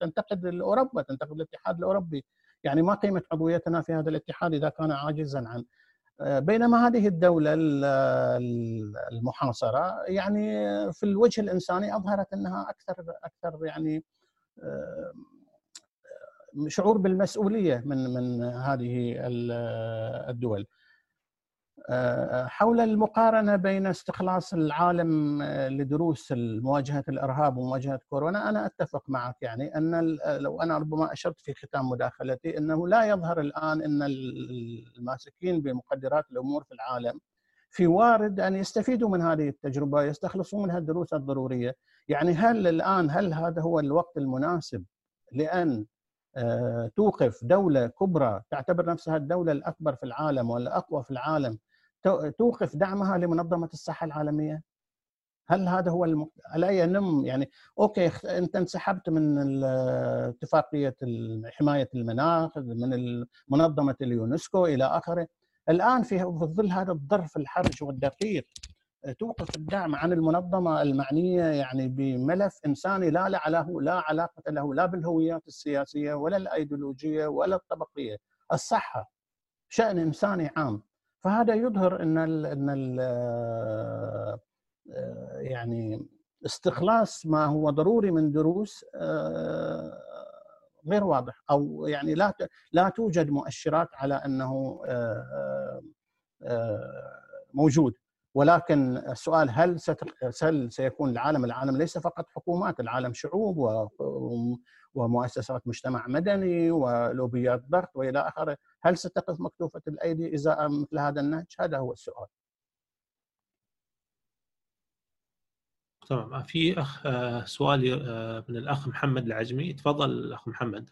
تنتقد اوروبا تنتقد الاتحاد الأوروبي. يعني ما قيمة عضويتنا في هذا الاتحاد إذا كان عاجزا عن بينما هذه الدولة المحاصرة يعني في الوجه الإنساني أظهرت أنها أكثر أكثر يعني شعور بالمسؤولية من من هذه الدول. حول المقارنة بين استخلاص العالم لدروس مواجهة الإرهاب ومواجهة كورونا أنا أتفق معك. يعني أن لو أنا ربما أشرت في ختام مداخلتي أنه لا يظهر الآن أن الماسكين بمقدرات الأمور في العالم في وارد أن يستفيدوا من هذه التجربة يستخلصوا منها الدروس الضرورية. يعني هل الآن هل هذا هو الوقت المناسب لأن توقف دولة كبرى تعتبر نفسها الدولة الأكبر في العالم والاقوى في العالم توقف دعمها لمنظمة الصحة العالمية؟ هل هذا هو الم... لا ينم يعني okay أنت انسحبت من اتفاقية حماية المناخ من منظمة اليونسكو إلى آخره. الآن في ظل هذا الظرف الحرج والدقيق توقف الدعم عن المنظمة المعنية يعني بملف إنساني لا له لا علاقة له لا بالهويات السياسية ولا الأيديولوجية ولا الطبقية، الصحة شأن إنساني عام. فهذا يظهر إن ال إن ال آه، يعني استخلاص ما هو ضروري من دروس آه، غير واضح. أو يعني لا لا توجد مؤشرات على إنه آه، موجود. ولكن السؤال هل هل سيكون العالم العالم ليس فقط حكومات العالم شعوب ومؤسسات مجتمع مدني ولوبيات ضغط وإلى آخره. هل ستقف مكتوفة الأيدي إزاء مثل هذا النهج؟ هذا هو السؤال. تمام. في أخ آه، سؤال آه، من الأخ محمد العجمي. تفضل الاخ محمد.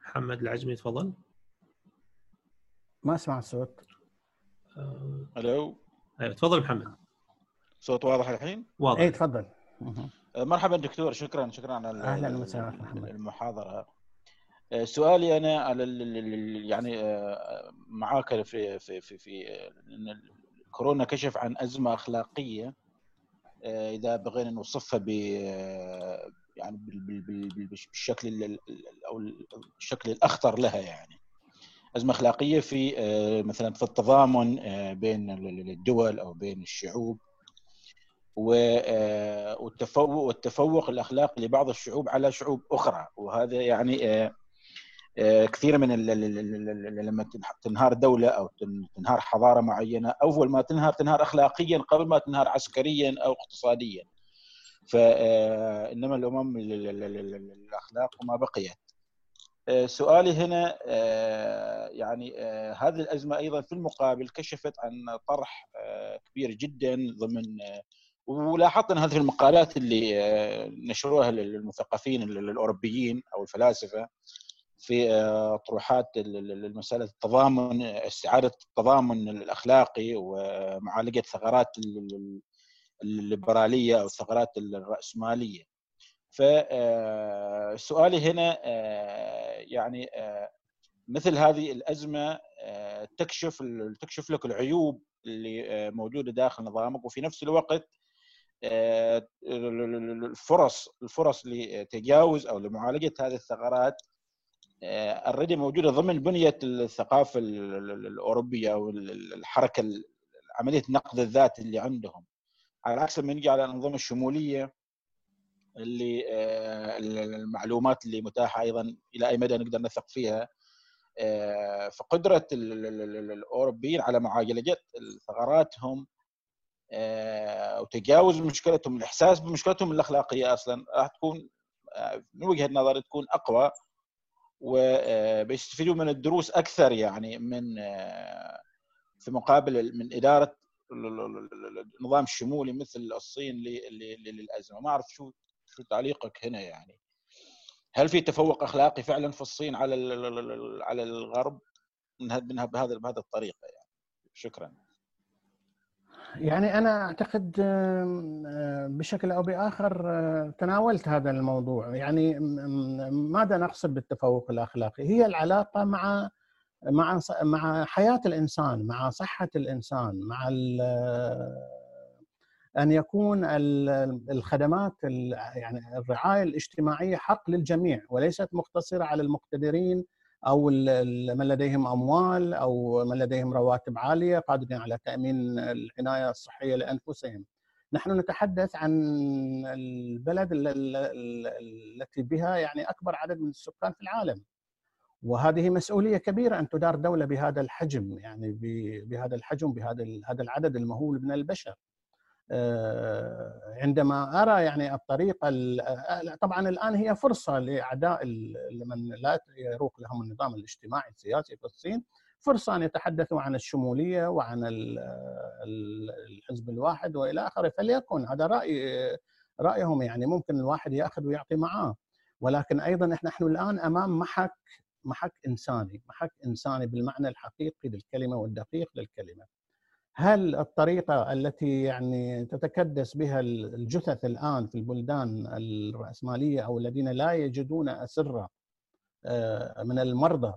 محمد العجمي تفضل. ما أسمع الصوت. آه، ألو. أيوه تفضل محمد. صوت واضح الحين؟ واضح. اي تفضل. آه، مرحبا دكتور شكرا شكرا على أهلا وسهلا المحاضرة. آه، سؤالي أنا على يعني معاك في في في في كورونا كشف عن أزمة أخلاقية. إذا بغينا نوصفها ب يعني بالشكل أو الشكل الأخطر لها يعني. أزمة أخلاقية في آه، مثلا في التضامن آه، بين الدول أو بين الشعوب. آه، والتفوق والتفوق الاخلاقي لبعض الشعوب على شعوب أخرى وهذا يعني كثير من لما تنهار دوله أو تنهار حضاره معينه اول ما تنهار تنهار اخلاقيا قبل ما تنهار عسكريا أو اقتصاديا فانما الامم الاخلاق ما بقيت آه، سؤالي هنا آه، يعني آه، هذه الازمه أيضا في المقابل كشفت عن طرح كبير جدا ضمن ولاحظت إن هذه المقالات اللي نشروها المثقفين الاوروبيين أو الفلاسفة في طروحات المساله التضامن استعادة التضامن الأخلاقي ومعالجة ثغرات الليبرالية أو الثغرات الرأسمالية. فسؤالي هنا يعني مثل هذه الأزمة تكشف تكشف لك العيوب اللي موجودة داخل نظامك وفي نفس الوقت الفرص الفرص لتجاوز أو لمعالجة هذه الثغرات اوريدي موجودة ضمن بنية الثقافة الأوروبية أو الحركة عملية النقد الذاتي اللي عندهم. على عكس لما نجي على الأنظمة الشمولية اللي المعلومات اللي متاحة أيضا إلى أي مدى نقدر نثق فيها فقدرة الأوروبيين على معالجة ثغراتهم وتجاوز مشكلتهم الإحساس بمشكلتهم الأخلاقية أصلا راح تكون من وجهة نظري تكون أقوى وبيستفيدوا من الدروس أكثر يعني من في مقابل من إدارة النظام الشمولي مثل الصين للأزمة. ما أعرف شو شو تعليقك هنا يعني. هل في تفوق أخلاقي فعلا في الصين على على الغرب؟ من بهذا بهذه الطريقة يعني. شكرا. يعني أنا أعتقد بشكل أو بآخر تناولت هذا الموضوع. يعني ماذا نقصد بالتفوق الأخلاقي؟ هي العلاقة مع مع مع حياة الإنسان مع صحة الإنسان مع أن يكون الخدمات يعني الرعاية الاجتماعية حق للجميع وليست مقتصرة على المقتدرين أو من لديهم أموال أو من لديهم رواتب عالية قادرين على تأمين العناية الصحية لأنفسهم. نحن نتحدث عن البلد التي بها يعني أكبر عدد من السكان في العالم. وهذه مسؤولية كبيرة أن تدار دولة بهذا الحجم يعني بهذا الحجم بهذا هذا العدد المهول من البشر. عندما أرى يعني الطريقة طبعا الآن هي فرصة لأعداء من لا يروق لهم النظام الاجتماعي السياسي في الصين فرصة أن يتحدثوا عن الشمولية وعن الحزب الواحد وإلى آخره. فليكن هذا رأي رأيهم يعني ممكن الواحد يأخذ ويعطي معاه. ولكن أيضا نحن الآن أمام محك محك إنساني محك إنساني بالمعنى الحقيقي للكلمة والدقيق للكلمة. هل الطريقة التي يعني تتكدس بها الجثث الآن في البلدان الرأسمالية أو الذين لا يجدون أسرة آه، من المرضى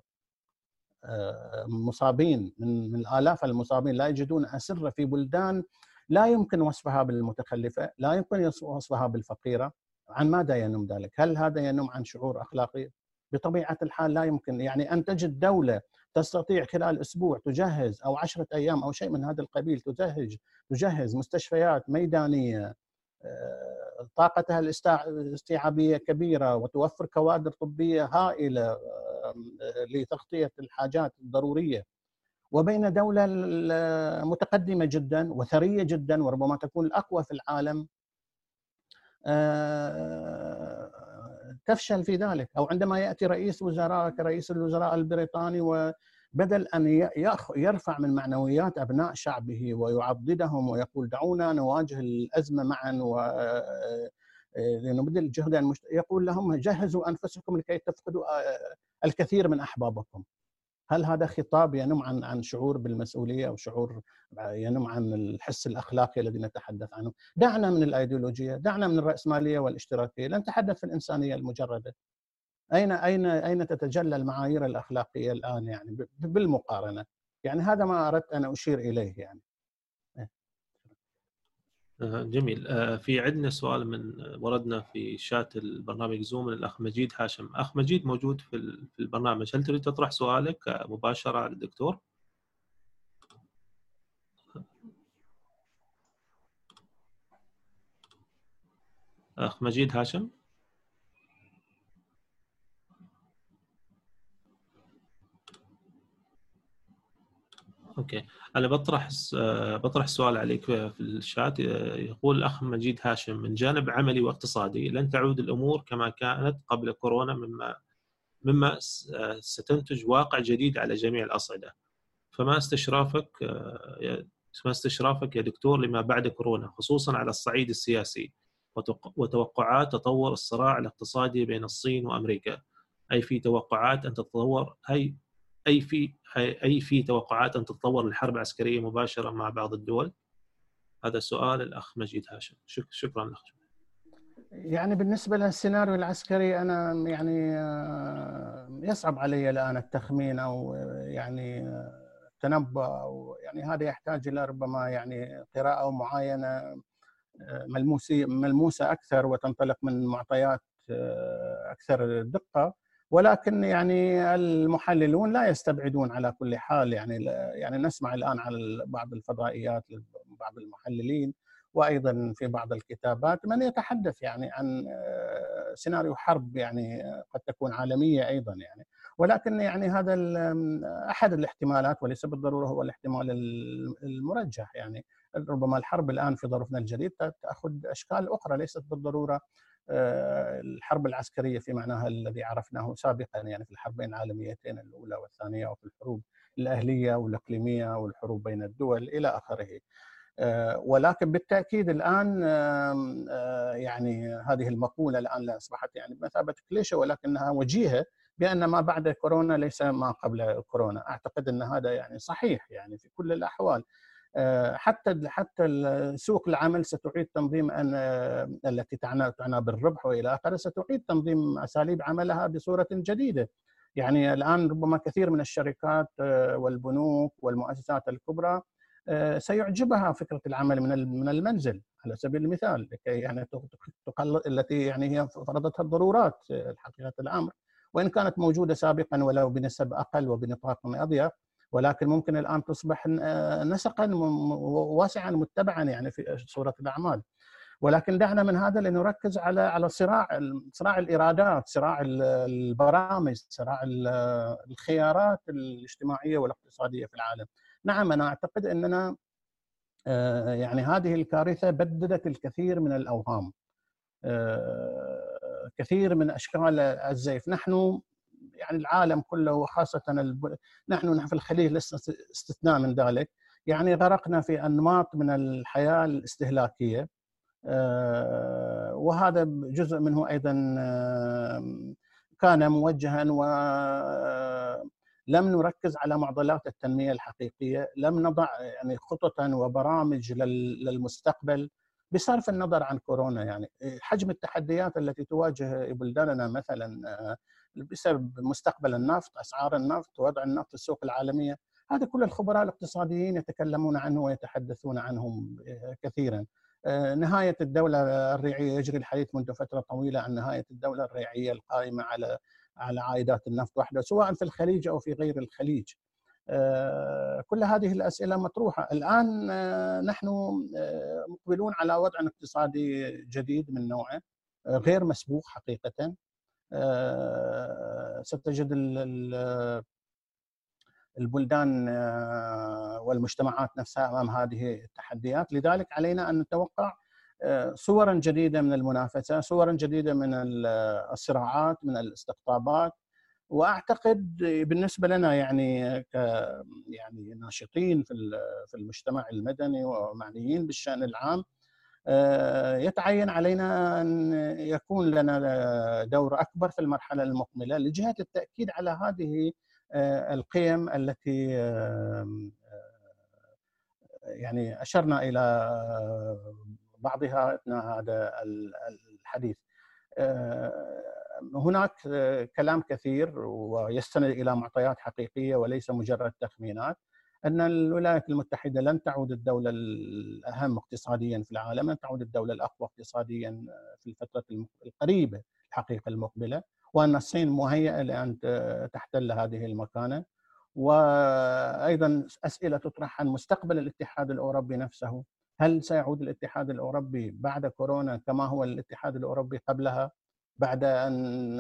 آه، مصابين من الآلاف المصابين لا يجدون أسرة في بلدان لا يمكن وصفها بالمتخلفة، لا يمكن وصفها بالفقيرة، عن ماذا ينم ذلك؟ هل هذا ينم عن شعور أخلاقي؟ بطبيعة الحال لا يمكن يعني أن تجد دولة تستطيع خلال أسبوع تجهز أو عشرة أيام أو شيء من هذا القبيل تجهز تجهز مستشفيات ميدانية آه، طاقتها الاستيعابية كبيرة وتوفر كوادر طبية هائلة آه، لتغطية الحاجات الضرورية. وبين دولة متقدمة جدا وثرية جدا وربما تكون الأقوى في العالم آه، تفشل في ذلك أو عندما يأتي رئيس وزراء كرئيس الوزراء البريطاني وبدل أن يرفع من معنويات أبناء شعبه ويعضدهم ويقول دعونا نواجه الأزمة معا و لنبذل جهدا يقول لهم جهزوا أنفسكم لكي تفقدوا الكثير من أحبابكم. هل هذا خطاب ينم عن عن شعور بالمسؤولية أو شعور ينم عن الحس الأخلاقي الذي نتحدث عنه؟ دعنا من الأيديولوجية، دعنا من الرأسمالية والاشتراكية، نتحدث في الإنسانية المجردة. أين أين أين تتجلى المعايير الأخلاقية الآن يعني بالمقارنة؟ يعني هذا ما أردت أن أشير إليه يعني. جميل. آه، في عندنا سؤال من وردنا في شات البرنامج زوم من الأخ مجيد هاشم. أخ مجيد موجود في البرنامج. هل تريد تطرح سؤالك مباشرة على الدكتور؟ أخ مجيد هاشم؟ أوكي. أنا بطرح بطرح سؤال عليك في الشات يقول الاخ مجيد هاشم من جانب عملي واقتصادي لن تعود الأمور كما كانت قبل كورونا مما مما ستنتج واقع جديد على جميع الأصعدة. فما استشرافك ما استشرافك يا دكتور لما بعد كورونا خصوصا على الصعيد السياسي وتوقعات تطور الصراع الاقتصادي بين الصين وأمريكا؟ أي في توقعات أن تتطور؟ أي أي في أي في توقعات أن تتطور الحرب العسكرية مباشرة مع بعض الدول؟ هذا سؤال الأخ مجيد هاشم. شكرا لك يعني بالنسبة للسيناريو العسكري أنا يعني آه، يصعب علي الآن التخمين أو يعني التنبؤ آه، أو يعني هذا يحتاج إلى ربما يعني قراءة آه، ملموسه ملموسة أكثر وتنطلق من معطيات أكثر دقة. ولكن يعني المحللون لا يستبعدون على كل حال. يعني يعني نسمع الآن على بعض الفضائيات بعض المحللين وأيضا في بعض الكتابات من يتحدث يعني عن سيناريو حرب يعني قد تكون عالمية أيضا يعني. ولكن يعني هذا أحد الاحتمالات وليس بالضرورة هو الاحتمال المرجح يعني. ربما الحرب الآن في ظرفنا الجديد تأخذ أشكال أخرى ليست بالضرورة. آه، الحرب العسكرية في معناها الذي عرفناه سابقا يعني في الحربين العالميتين الأولى والثانية وفي الحروب الأهلية والإقليمية والحروب بين الدول إلى آخره. آه، ولكن بالتأكيد الآن آه، يعني هذه المقولة الآن أصبحت يعني بمثابة كليشة ولكنها وجيهة بأن ما بعد كورونا ليس ما قبل كورونا، أعتقد أن هذا يعني صحيح يعني في كل الأحوال. آه، حتى حتى سوق العمل ستعيد تنظيم أن التي تعنى تعنى بالربح وإلى آخره ستعيد تنظيم أساليب عملها بصورة جديدة. يعني الآن ربما كثير من الشركات آه، والبنوك والمؤسسات الكبرى آه، سيعجبها فكرة العمل من من المنزل على سبيل المثال لكي يعني التي يعني هي فرضتها الضرورات حقيقة الأمر وإن كانت موجودة سابقا ولو بنسب أقل وبنطاق أضيق ولكن ممكن الآن تصبح نسقا واسعا متبعا يعني في صورة الأعمال ولكن دعنا من هذا لنركز على على صراع صراع الايرادات، صراع البرامج، صراع الخيارات الاجتماعية والاقتصادية في العالم. نعم أنا أعتقد أننا آه، يعني هذه الكارثة بددت الكثير من الأوهام. آه، كثير من أشكال الزيف، نحن يعني العالم كله وخاصة الب... نحن في الخليج لسه استثناء من ذلك. يعني غرقنا في أنماط من الحياة الاستهلاكية آه، وهذا جزء منه أيضا كان موجها و لم نركز على معضلات التنمية الحقيقية، لم نضع يعني خططا وبرامج للمستقبل بصرف النظر عن كورونا. يعني حجم التحديات التي تواجه بلداننا مثلا بسبب مستقبل النفط أسعار النفط وضع النفط في السوق العالمية. هذا كل الخبراء الاقتصاديين يتكلمون عنه ويتحدثون عنهم كثيرا. نهاية الدولة الريعية يجري الحديث منذ فترة طويلة عن نهاية الدولة الريعية القائمة على على عائدات النفط وحده سواء في الخليج أو في غير الخليج. كل هذه الأسئلة مطروحة. الآن نحن مقبلون على وضع اقتصادي جديد من نوعه غير مسبوق حقيقه. آه، ستجد البلدان آه، والمجتمعات نفسها أمام هذه التحديات، لذلك علينا أن نتوقع آه، صورا جديدة من المنافسة، صورا جديدة من الصراعات، من الاستقطابات. وأعتقد بالنسبة لنا يعني ك يعني ناشطين في في المجتمع المدني ومعنيين بالشأن العام آه، يتعين علينا أن يكون لنا دور أكبر في المرحلة المقبلة لجهة التأكيد على هذه آه، القيم التي يعني أشرنا إلى بعضها أثناء هذا الحديث. آه، هناك كلام كثير ويستند إلى معطيات حقيقية وليس مجرد تخمينات. أن الولايات المتحدة لن تعود الدولة الأهم اقتصاديا في العالم، لن تعود الدولة الأقوى اقتصاديا في الفترة القريبة الحقيقة المقبلة، وأن الصين مهيئة لأن تحتل هذه المكانة. وأيضا أسئلة تطرح عن مستقبل الاتحاد الأوروبي نفسه، هل سيعود الاتحاد الأوروبي بعد كورونا كما هو الاتحاد الأوروبي قبلها؟ بعد أن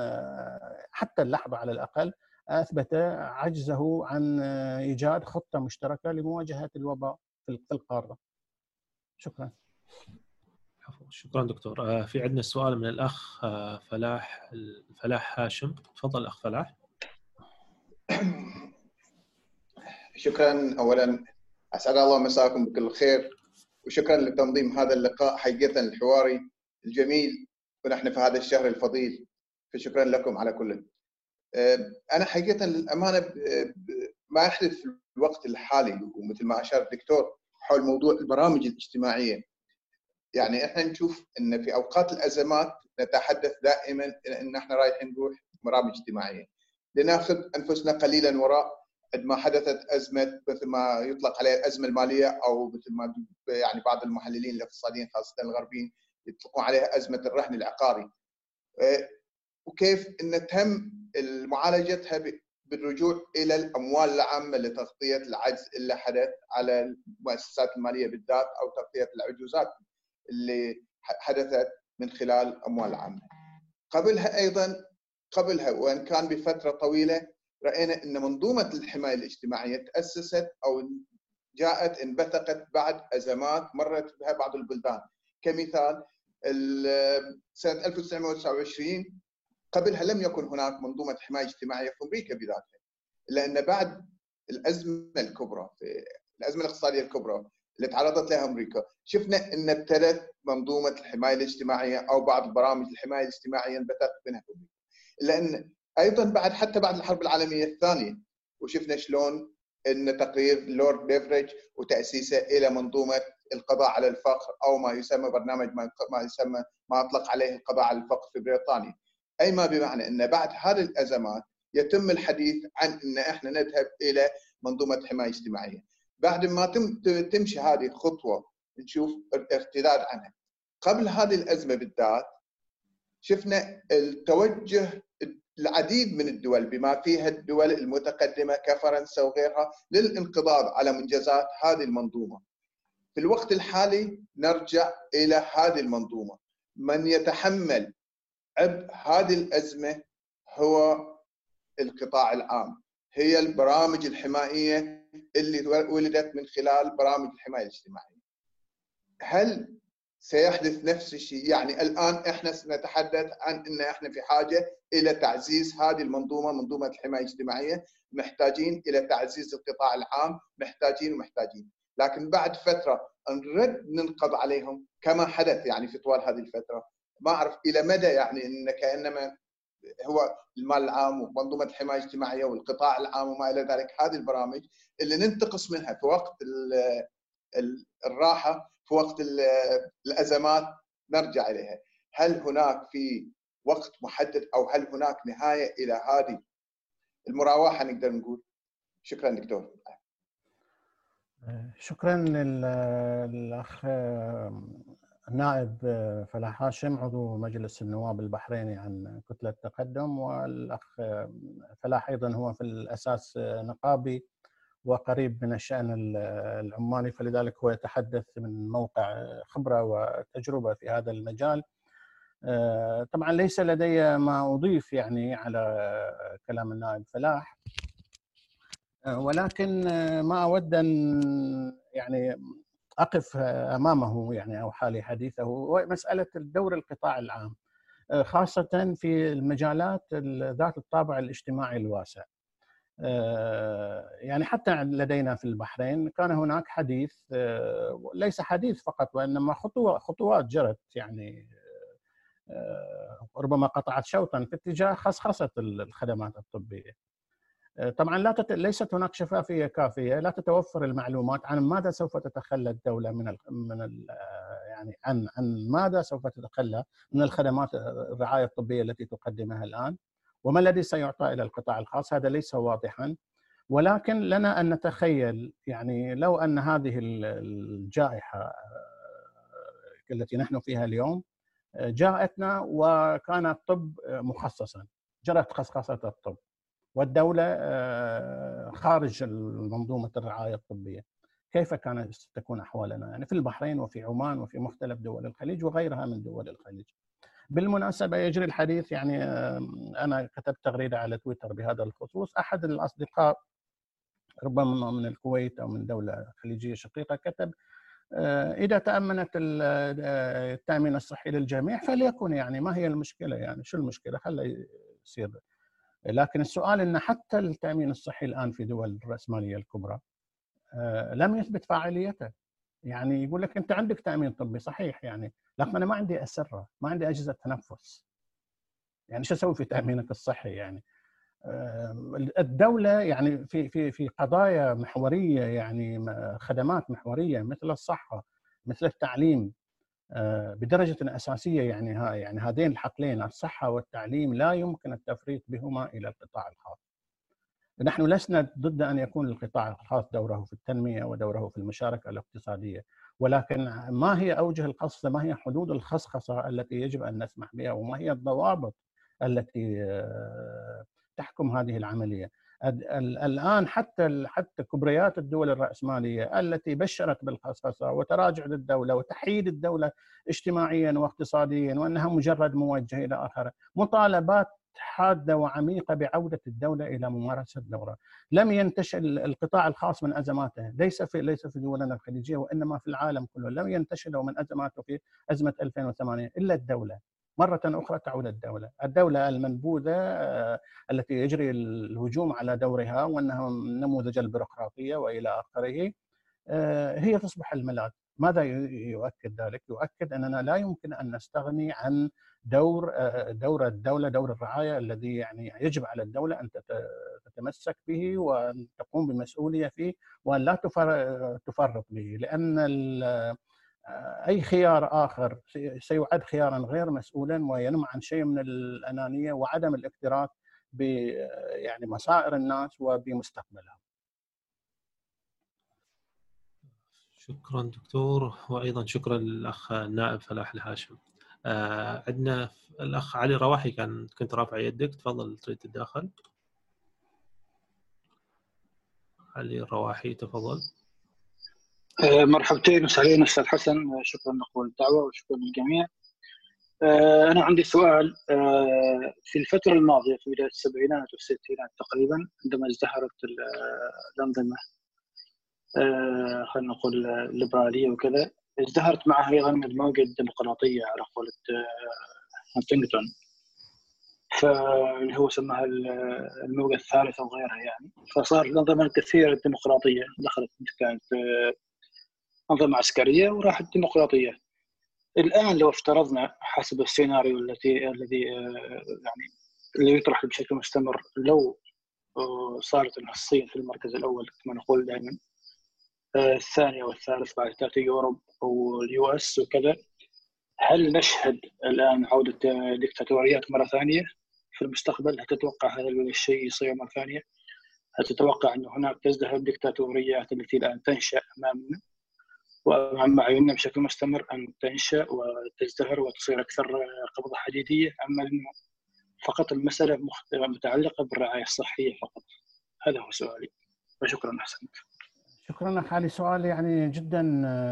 حتى اللحظة على الأقل أثبت عجزه عن إيجاد خطة مشتركة لمواجهة الوباء في القارة. شكرا. شكرا دكتور. آه، في عندنا سؤال من الأخ آه، فلاح فلاح هاشم. تفضل أخ فلاح. شكرا. اولا أسعد الله مساكم بكل خير وشكرا لتنظيم هذا اللقاء حقيقه الحواري الجميل ونحن في هذا الشهر الفضيل فشكرا لكم على كل. أنا حقيقة للأمانة ما يحدث في الوقت الحالي ومثل ما أشار الدكتور حول موضوع البرامج الاجتماعية. يعني إحنا نشوف إن في أوقات الأزمات نتحدث دائما إن إحنا رايحين نروح برامج اجتماعية. لنأخذ أنفسنا قليلا وراء قد ما حدثت أزمة مثل ما يطلق عليها الأزمة المالية أو مثل ما يعني بعض المحللين الاقتصاديين خاصة الغربيين يطلقون عليها أزمة الرهن العقاري. وكيف إن تم معالجتها بالرجوع إلى الأموال العامة لتغطية العجز اللي حدث على المؤسسات المالية بالذات أو تغطية العجوزات اللي حدثت من خلال الاموال العامه. قبلها أيضا قبلها وإن كان بفترة طويلة رأينا إن منظومة الحماية الاجتماعية تأسست أو جاءت انبثقت بعد أزمات مرت بها بعض البلدان كمثال سنة 1929 قبلها لم يكن هناك منظومة حماية اجتماعية في أمريكا بذاتها لأن بعد الأزمة الكبرى في الأزمة الاقتصادية الكبرى اللي تعرضت لها أمريكا شفنا إن ابتدت منظومة الحماية الاجتماعية أو بعض برامج الحماية الاجتماعية انبثقت منها في أمريكا. لأن أيضا بعد حتى بعد الحرب العالمية الثانية وشفنا شلون إن تقرير لورد بيفريج وتأسيسه إلى منظومة القضاء على الفقر أو ما يسمى برنامج ما يسمى ما أطلق عليه القضاء على الفقر في بريطانيا. أي ما بمعنى إن بعد هذه الأزمات يتم الحديث عن إن إحنا نذهب إلى منظومة حماية اجتماعية بعد ما تم تمشي هذه الخطوة نشوف ارتداد عنها قبل هذه الأزمة بالذات شفنا التوجه العديد من الدول بما فيها الدول المتقدمة كفرنسا وغيرها للانقضاض على منجزات هذه المنظومة. في الوقت الحالي نرجع إلى هذه المنظومة. من يتحمل عبء هذه الأزمة هو القطاع العام. هي البرامج الحمائيه اللي ولدت من خلال برامج الحماية الاجتماعية. هل سيحدث نفس الشيء يعني الآن إحنا سنتحدث عن إن إحنا في حاجة إلى تعزيز هذه المنظومة منظومة الحماية الاجتماعية محتاجين إلى تعزيز القطاع العام محتاجين ومحتاجين لكن بعد فترة نرد ننقض عليهم كما حدث يعني في طوال هذه الفترة ما أعرف إلى مدى يعني إن كأنما هو المال العام ومنظومة الحماية الاجتماعية والقطاع العام وما إلى ذلك هذه البرامج اللي ننتقص منها في وقت الراحة في وقت الأزمات نرجع إليها. هل هناك في وقت محدد أو هل هناك نهاية إلى هذه المراوحة نقدر نقول؟ شكرا دكتور. شكرا للأخ النائب فلاح هاشم عضو مجلس النواب البحريني عن كتلة التقدم والأخ فلاح أيضا هو في الأساس نقابي وقريب من الشأن العماني فلذلك هو يتحدث من موقع خبرة وتجربة في هذا المجال. آه، طبعا ليس لدي ما أضيف يعني على كلام النائب فلاح. آه، ولكن ما أود أن يعني أقف أمامه يعني أو حالي حديثه مسألة الدور القطاع العام آه، خاصة في المجالات ذات الطابع الاجتماعي الواسع آه، يعني حتى لدينا في البحرين كان هناك حديث آه، ليس حديث فقط وإنما خطوات جرت يعني ربما قطعت شوطا في اتجاه خصخصه الخدمات الطبية. طبعا لا تت... ليست هناك شفافية كافية، لا تتوفر المعلومات عن ماذا سوف تتخلى الدولة من ال... من ال... يعني عن عن ماذا سوف تتخلى من الخدمات الرعاية الطبية التي تقدمها الآن. وما الذي سيعطى إلى القطاع الخاص؟ هذا ليس واضحا. ولكن لنا أن نتخيل يعني لو أن هذه الجائحة آه، التي نحن فيها اليوم آه، جاءتنا وكان الطب مخصصا. جرت خصخصه الطب. والدولة آه، خارج منظومه الرعاية الطبية. كيف كانت تكون أحوالنا؟ يعني في البحرين وفي عمان وفي مختلف دول الخليج وغيرها من دول الخليج. بالمناسبة يجري الحديث يعني أنا كتبت تغريدة على تويتر بهذا الخصوص. أحد الأصدقاء ربما من الكويت أو من دولة خليجية شقيقة كتب آه، إذا تأمنت آه، التأمين الصحي للجميع فليكن يعني ما هي المشكلة يعني؟ شو المشكلة؟ خلى يصير لكن السؤال إن حتى التأمين الصحي الآن في دول الرأسمالية الكبرى آه، لم يثبت فاعليته. يعني يقول لك أنت عندك تأمين طبي صحيح يعني لكن أنا ما عندي أسرة ما عندي أجهزة تنفس. يعني شو أسوي في تأمينك الصحي يعني؟ الدولة يعني في في في قضايا محورية يعني خدمات محورية مثل الصحة مثل التعليم آه، بدرجة أساسية يعني ها يعني هذين الحقلين الصحة والتعليم لا يمكن التفريط بهما إلى القطاع الخاص. نحن لسنا ضد أن يكون القطاع الخاص دوره في التنمية ودوره في المشاركة الاقتصادية، ولكن ما هي أوجه القصة؟ ما هي حدود الخصخصة التي يجب أن نسمح بها؟ وما هي الضوابط التي آه، تحكم هذه العملية؟ الآن حتى حتى كبريات الدول الرأسمالية التي بشرت بالخصخصة وتراجع الدولة وتحييد الدولة اجتماعيا واقتصاديا وأنها مجرد موجهة إلى اخره، مطالبات حادة وعميقة بعودة الدولة إلى ممارسة دوره، لم ينتشل القطاع الخاص من أزماته، ليس في ليس في دولنا الخليجية وإنما في العالم كله، لم ينتشل من أزماته في أزمة 2008 إلا الدولة، مرة أخرى تعود الدولة الدولة المنبوذة آه، التي يجري الهجوم على دورها وأنها نموذج البيروقراطية وإلى آخره آه، هي تصبح الملاذ ماذا يؤكد ذلك؟ يؤكد أننا لا يمكن أن نستغني عن دور آه، دور الدولة دور الرعاية الذي يعني يجب على الدولة أن تتمسك به وأن تقوم بمسؤولية فيه وأن لا تفرط به لأن أي خيار آخر سيعد خيارا غير مسؤولا وينم عن شيء من الأنانية وعدم الاكتراث ب يعني مصائر الناس وبمستقبلها. شكرا دكتور وأيضا شكرا للأخ النائب فلاح الهاشم. آه عندنا الأخ علي رواحي كان كنت رافع يدك تفضل تريد تتداخل. علي رواحي تفضل. آه، مرحبتين وسهلين أستاذ حسن. آه، شكرا لقبول الدعوة وشكرا للجميع. آه، أنا عندي سؤال. في الفترة الماضية في بداية السبعينات والستينات تقريبا عندما ازدهرت الأنظمة خلينا نقول الليبرالية وكذا ازدهرت معها أيضا الموجة الديمقراطية على قولة هانتنجتون فاللي هو سماها الموجة الثالثة وغيرها يعني. فصار الأنظمة الكثيرة الديمقراطية دخلت كانت أنظمة عسكرية وراحت ديمقراطية الآن لو افترضنا حسب السيناريو التي الذي آه، يعني اللي يطرح بشكل مستمر لو آه، صارت الصين في المركز الأول كما نقول دائما آه، الثاني والثالث بعد تأتي يوروب واليو إس وكذا هل نشهد الآن عودة ديكتاتوريات مرة ثانية في المستقبل؟ هل تتوقع هذا الشيء يصير مرة ثانية؟ هل تتوقع أن هناك تزدهر الديكتاتوريات التي الآن تنشأ أمامنا؟ وأمام أعيننا بشكل مستمر أن تنشأ وتزدهر وتصير أكثر قبضة حديدية. أما فقط المسألة متعلقة بالرعاية الصحية فقط. هذا هو سؤالي. وشكرا أحسنت. شكرا لك علي سؤال يعني جدا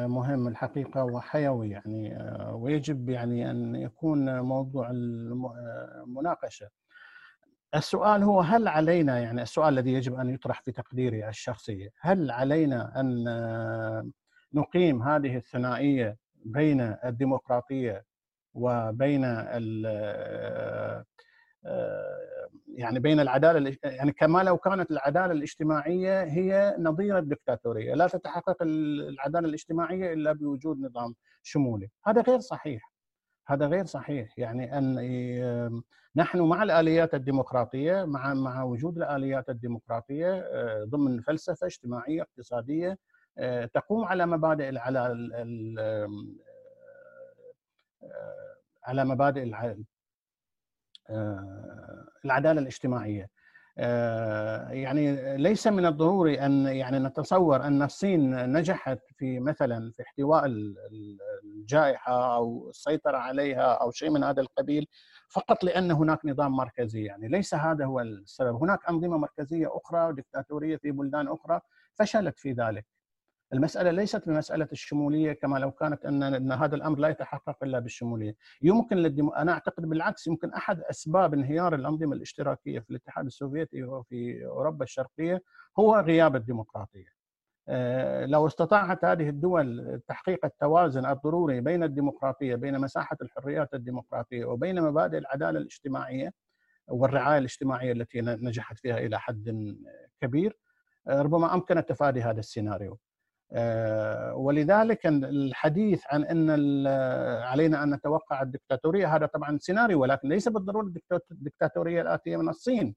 مهم الحقيقة وحيوي يعني ويجب يعني أن يكون موضوع المناقشة السؤال هو هل علينا يعني السؤال الذي يجب أن يطرح في تقديري الشخصي هل علينا أن نقيم هذه الثنائية بين الديمقراطية وبين يعني بين العدالة يعني كما لو كانت العدالة الاجتماعية هي نظير الدكتاتورية، لا تتحقق العدالة الاجتماعية إلا بوجود نظام شمولي، هذا غير صحيح. هذا غير صحيح، يعني أن نحن مع الآليات الديمقراطية مع مع وجود الآليات الديمقراطية ضمن فلسفة اجتماعية اقتصادية آه، تقوم على مبادئ على آه، على مبادئ آه، العدالة الاجتماعية. يعني ليس من الضروري أن يعني نتصور أن الصين نجحت في مثلا في احتواء الجائحة أو السيطرة عليها أو شيء من هذا القبيل فقط لأن هناك نظام مركزي. يعني ليس هذا هو السبب. هناك أنظمة مركزية أخرى ودكتاتوريه في بلدان أخرى فشلت في ذلك. المسألة ليست بمسألة الشمولية كما لو كانت أن, هذا الأمر لا يتحقق إلا بالشمولية. يمكن للديم... أنا أعتقد بالعكس يمكن أحد أسباب انهيار الأنظمة الاشتراكية في الاتحاد السوفيتي وفي أوروبا الشرقية هو غياب الديمقراطية. آه، لو استطاعت هذه الدول تحقيق التوازن الضروري بين الديمقراطية بين مساحة الحريات الديمقراطية وبين مبادئ العدالة الاجتماعية والرعاية الاجتماعية التي نجحت فيها إلى حد كبير آه، ربما أمكن تفادي هذا السيناريو. ولذلك الحديث عن إن علينا أن نتوقع الدكتاتورية هذا طبعا سيناريو ولكن ليس بالضرورة الدكتاتورية الآتية من الصين.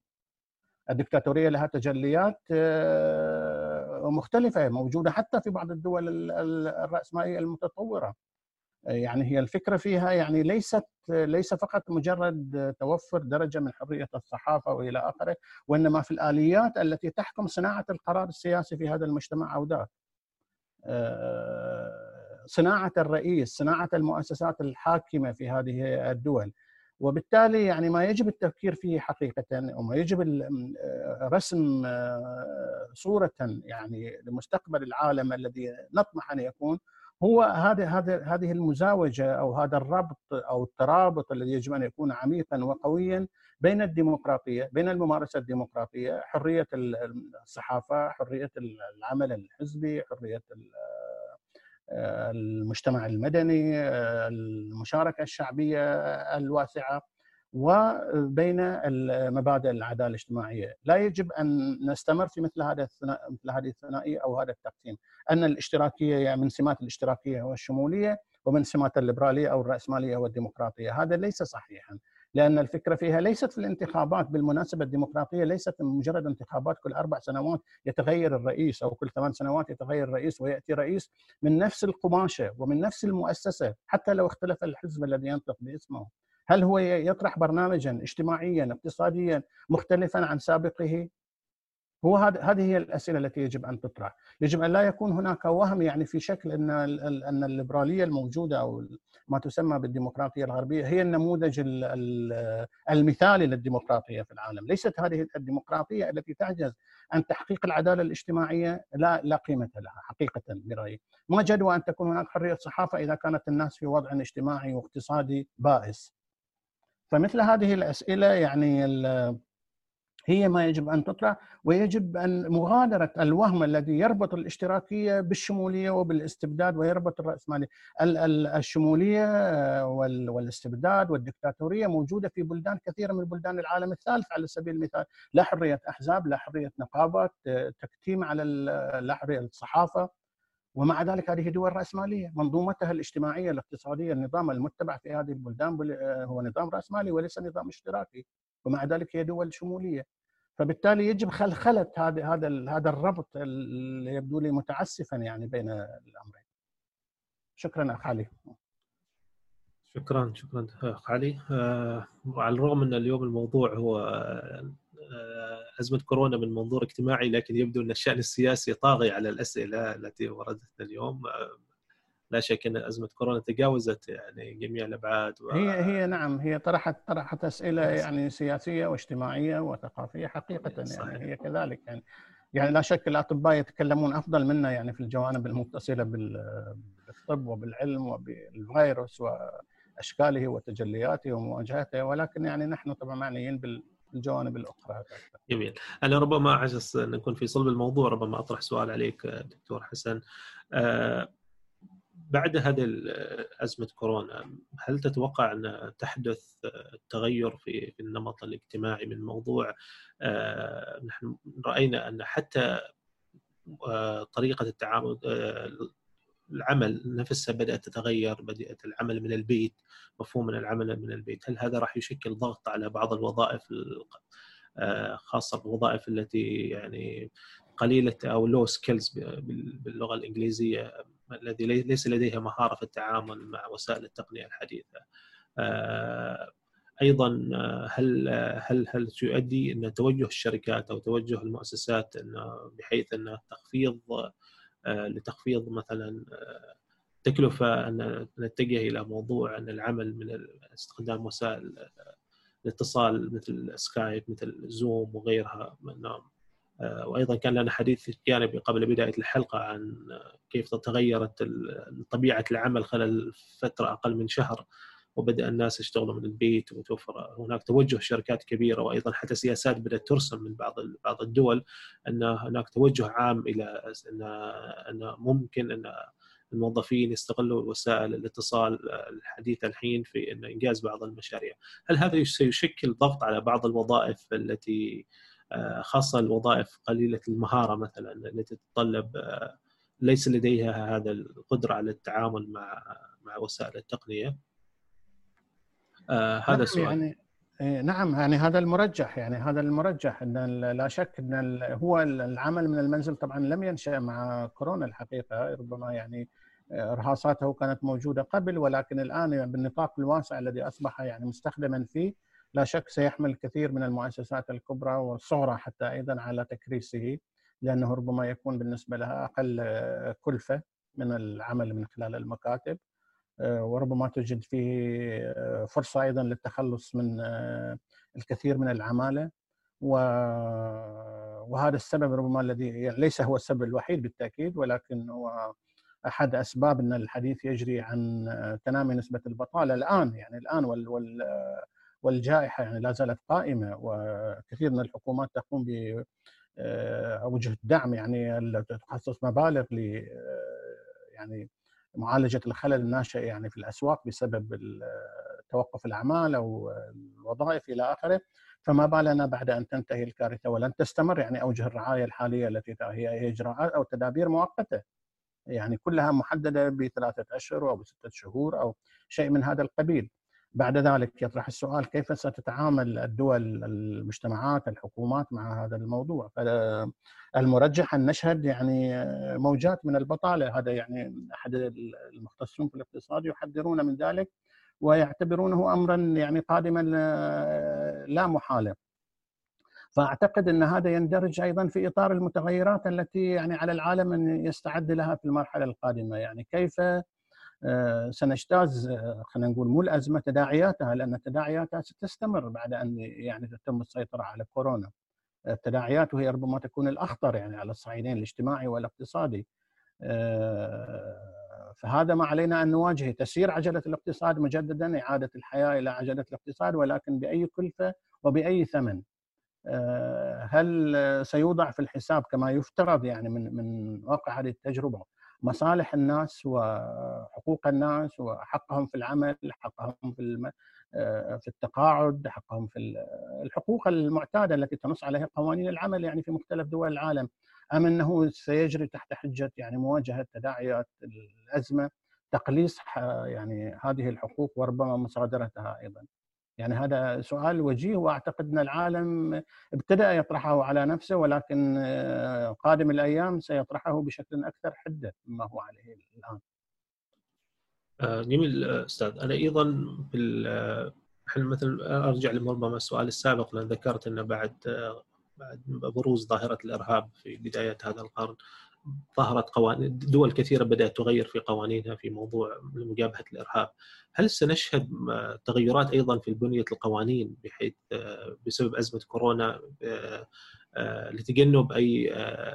الدكتاتورية لها تجليات آه، مختلفة موجودة حتى في بعض الدول الرأسمالية المتطورة. يعني هي الفكرة فيها يعني ليست ليس فقط مجرد توفر درجة من حرية الصحافة وإلى آخره وإنما في الآليات التي تحكم صناعة القرار السياسي في هذا المجتمع أو ذاك. صناعة الرئيس، صناعة المؤسسات الحاكمة في هذه الدول. وبالتالي يعني ما يجب التفكير فيه حقيقة وما يجب رسم صورة يعني لمستقبل العالم الذي نطمح أن يكون هو هذه هذه هذه المزاوجة أو هذا الربط أو الترابط الذي يجب أن يكون عميقا وقويا بين الديمقراطية بين الممارسة الديمقراطية حرية الصحافة حرية العمل الحزبي حرية المجتمع المدني المشاركة الشعبية الواسعة وبين مبادئ العدالة الاجتماعية، لا يجب أن نستمر في مثل هذا مثل هذه الثنائيه أو هذا التقسيم، أن الاشتراكية يعني من سمات الاشتراكية والشمولية ومن سمات الليبرالية أو الرأسمالية والديمقراطية، هذا ليس صحيحا، لأن الفكرة فيها ليست في الانتخابات بالمناسبة الديمقراطية ليست مجرد انتخابات كل أربع سنوات يتغير الرئيس أو كل ثمان سنوات يتغير الرئيس ويأتي رئيس من نفس القماشة ومن نفس المؤسسة حتى لو اختلف الحزب الذي ينطق باسمه. هل هو يطرح برنامجا اجتماعيا اقتصاديا مختلفا عن سابقه هو هذه هي الأسئلة التي يجب أن تطرح، يجب أن لا يكون هناك وهم يعني في شكل أن أن الليبرالية الموجودة أو ما تسمى بالديمقراطية الغربية هي النموذج المثالي للديمقراطية في العالم، ليست هذه الديمقراطية التي تعجز عن تحقيق العدالة الاجتماعية لا لا قيمة لها حقيقة برأيي، ما جدوى أن تكون هناك حرية صحافة إذا كانت الناس في وضع اجتماعي واقتصادي بائس. فمثل هذه الأسئلة يعني هي ما يجب أن تطرح ويجب أن مغادرة الوهم الذي يربط الاشتراكية بالشمولية وبالاستبداد ويربط الرأسمالية. الشمولية والاستبداد والدكتاتورية موجودة في بلدان كثيرة من بلدان العالم الثالث على سبيل المثال. لا حرية أحزاب لا حرية نقابات تكتيم على لا حرية الصحافة ومع ذلك هذه دول رأسمالية. منظومتها الاجتماعية الاقتصادية النظام المتبع في هذه البلدان هو نظام رأسمالي وليس نظام اشتراكي. ومع ذلك هي دول شمولية. فبالتالي يجب خلخله هذا هذا هذا الربط اللي يبدو لي متعسفا يعني بين الأمرين. شكرا اخ علي. شكرا شكرا اخ علي. آه على الرغم أن اليوم الموضوع هو آه أزمة كورونا من منظور اجتماعي لكن يبدو أن الشأن السياسي طاغي على الأسئلة التي وردتنا اليوم. آه لا شك أن أزمة كورونا تجاوزت يعني جميع الأبعاد و... هي هي نعم هي طرحت طرحت أسئلة يعني سياسية واجتماعية وثقافية حقيقة صحيح. يعني هي كذلك يعني. يعني لا شك الأطباء يتكلمون أفضل منا يعني في الجوانب المتصلة بالطب وبالعلم وبالفيروس وأشكاله وتجلياته ومواجهته ولكن يعني نحن طبعا معنيين بالجوانب الأخرى جميل. أنا ربما عجز أن نكون في صلب الموضوع ربما أطرح سؤال عليك دكتور حسن. أه بعد هذه أزمة كورونا هل تتوقع أن تحدث تغير في النمط الاجتماعي من الموضوع آه، نحن رأينا أن حتى آه، طريقة التعامل آه، العمل نفسها بدأت تتغير بدأت العمل من البيت مفهوم من العمل من البيت. هل هذا راح يشكل ضغط على بعض الوظائف خاصة الوظائف التي يعني قليلة أو لو سكيلز باللغة الإنجليزية؟ الذي ليس لديها مهارة في التعامل مع وسائل التقنية الحديثة. آه، أيضا آه، هل هل هل تؤدي إن توجه الشركات أو توجه المؤسسات إنه بحيث ان تخفيض آه، لتخفيض مثلا تكلفة إن نتجه إلى موضوع إن العمل من استخدام وسائل الاتصال مثل سكايب مثل زوم وغيرها وأيضا كان لنا حديث جانبي قبل بداية الحلقة عن كيف تغيرت طبيعة العمل خلال فترة أقل من شهر وبدأ الناس يشتغلوا من البيت وتوفر هناك توجه شركات كبيرة وأيضا حتى سياسات بدأت ترسم من بعض بعض الدول أن هناك توجه عام إلى ان أن ممكن أن الموظفين يستغلوا وسائل الاتصال الحديثة الحين في ان إنجاز بعض المشاريع، هل هذا سيشكل ضغط على بعض الوظائف التي آه، خاصة الوظائف قليلة المهارة مثلا التي تتطلب آه، ليس لديها هذا القدرة على التعامل مع مع وسائل التقنية. آه، هذا نعم سؤال يعني إيه، نعم يعني هذا المرجح يعني هذا المرجح إن لا شك إن هو العمل من المنزل طبعا لم ينشأ مع كورونا الحقيقة ربما يعني ارهاصاته كانت موجودة قبل ولكن الآن بالنطاق الواسع الذي أصبح يعني مستخدما فيه لا شك سيحمل الكثير من المؤسسات الكبرى والصغرى حتى أيضا على تكريسه لأنه ربما يكون بالنسبة لها أقل كلفة من العمل من خلال المكاتب وربما توجد فيه فرصة أيضا للتخلص من الكثير من العمالة. وهذا السبب ربما الذي يعني ليس هو السبب الوحيد بالتأكيد ولكن هو أحد أسباب أن الحديث يجري عن تنامي نسبة البطالة الآن يعني الآن وال وال والجائحة يعني لا زالت قائمة وكثير من الحكومات تقوم ب اوجه الدعم يعني تخصص مبالغ ل يعني معالجة الخلل الناشئ يعني في الأسواق بسبب توقف الأعمال أو الوظائف إلى آخره فما بالنا بعد أن تنتهي الكارثة ولن تستمر يعني أوجه الرعاية الحالية التي هي إجراءات أو تدابير مؤقتة يعني كلها محددة بثلاثة أشهر أو بسته شهور أو شيء من هذا القبيل. بعد ذلك يطرح السؤال كيف ستتعامل الدول المجتمعات الحكومات مع هذا الموضوع؟ المرجح أن نشهد يعني موجات من البطالة. هذا يعني أحد المختصين في الاقتصاد يحذرون من ذلك ويعتبرونه امرا يعني قادما لا محالة. فأعتقد أن هذا يندرج أيضا في إطار المتغيرات التي يعني على العالم أن يستعد لها في المرحلة القادمة. يعني كيف آه، سنجتاز آه، خلينا نقول مو الأزمة تداعياتها لأن تداعياتها ستستمر بعد أن يعني تتم السيطرة على كورونا. التداعيات وهي ربما تكون الأخطر يعني على الصعيدين الاجتماعي والاقتصادي. آه، فهذا ما علينا أن نواجهه تسيير عجلة الاقتصاد مجددا إعادة الحياة إلى عجلة الاقتصاد ولكن بأي كلفة وبأي ثمن. هل سيوضع في الحساب كما يفترض يعني من من واقع هذه التجربة مصالح الناس وحقوق الناس وحقهم في العمل حقهم في الم... آه، في التقاعد حقهم في الحقوق المعتادة التي تنص عليها قوانين العمل يعني في مختلف دول العالم أم أنه سيجري تحت حجة يعني مواجهة تداعيات الأزمة تقليص يعني هذه الحقوق وربما مصادرتها أيضا. يعني هذا سؤال وجيه وأعتقد أن العالم ابتدأ يطرحه على نفسه ولكن آه، قادم الأيام سيطرحه بشكل أكثر حدة مما هو عليه الآن. آه، جميل أستاذ أنا أيضا بال إحنا مثل أرجع لربما السؤال السابق لأن ذكرت أنه بعد بعد بروز ظاهرة الإرهاب في بداية هذا القرن ظهرت قوانين دول كثيرة بدأت تغير في قوانينها في موضوع مجابهة الإرهاب هل سنشهد تغيرات أيضا في بنية القوانين بحيث آه، بسبب أزمة كورونا آه، آه، لتجنب أي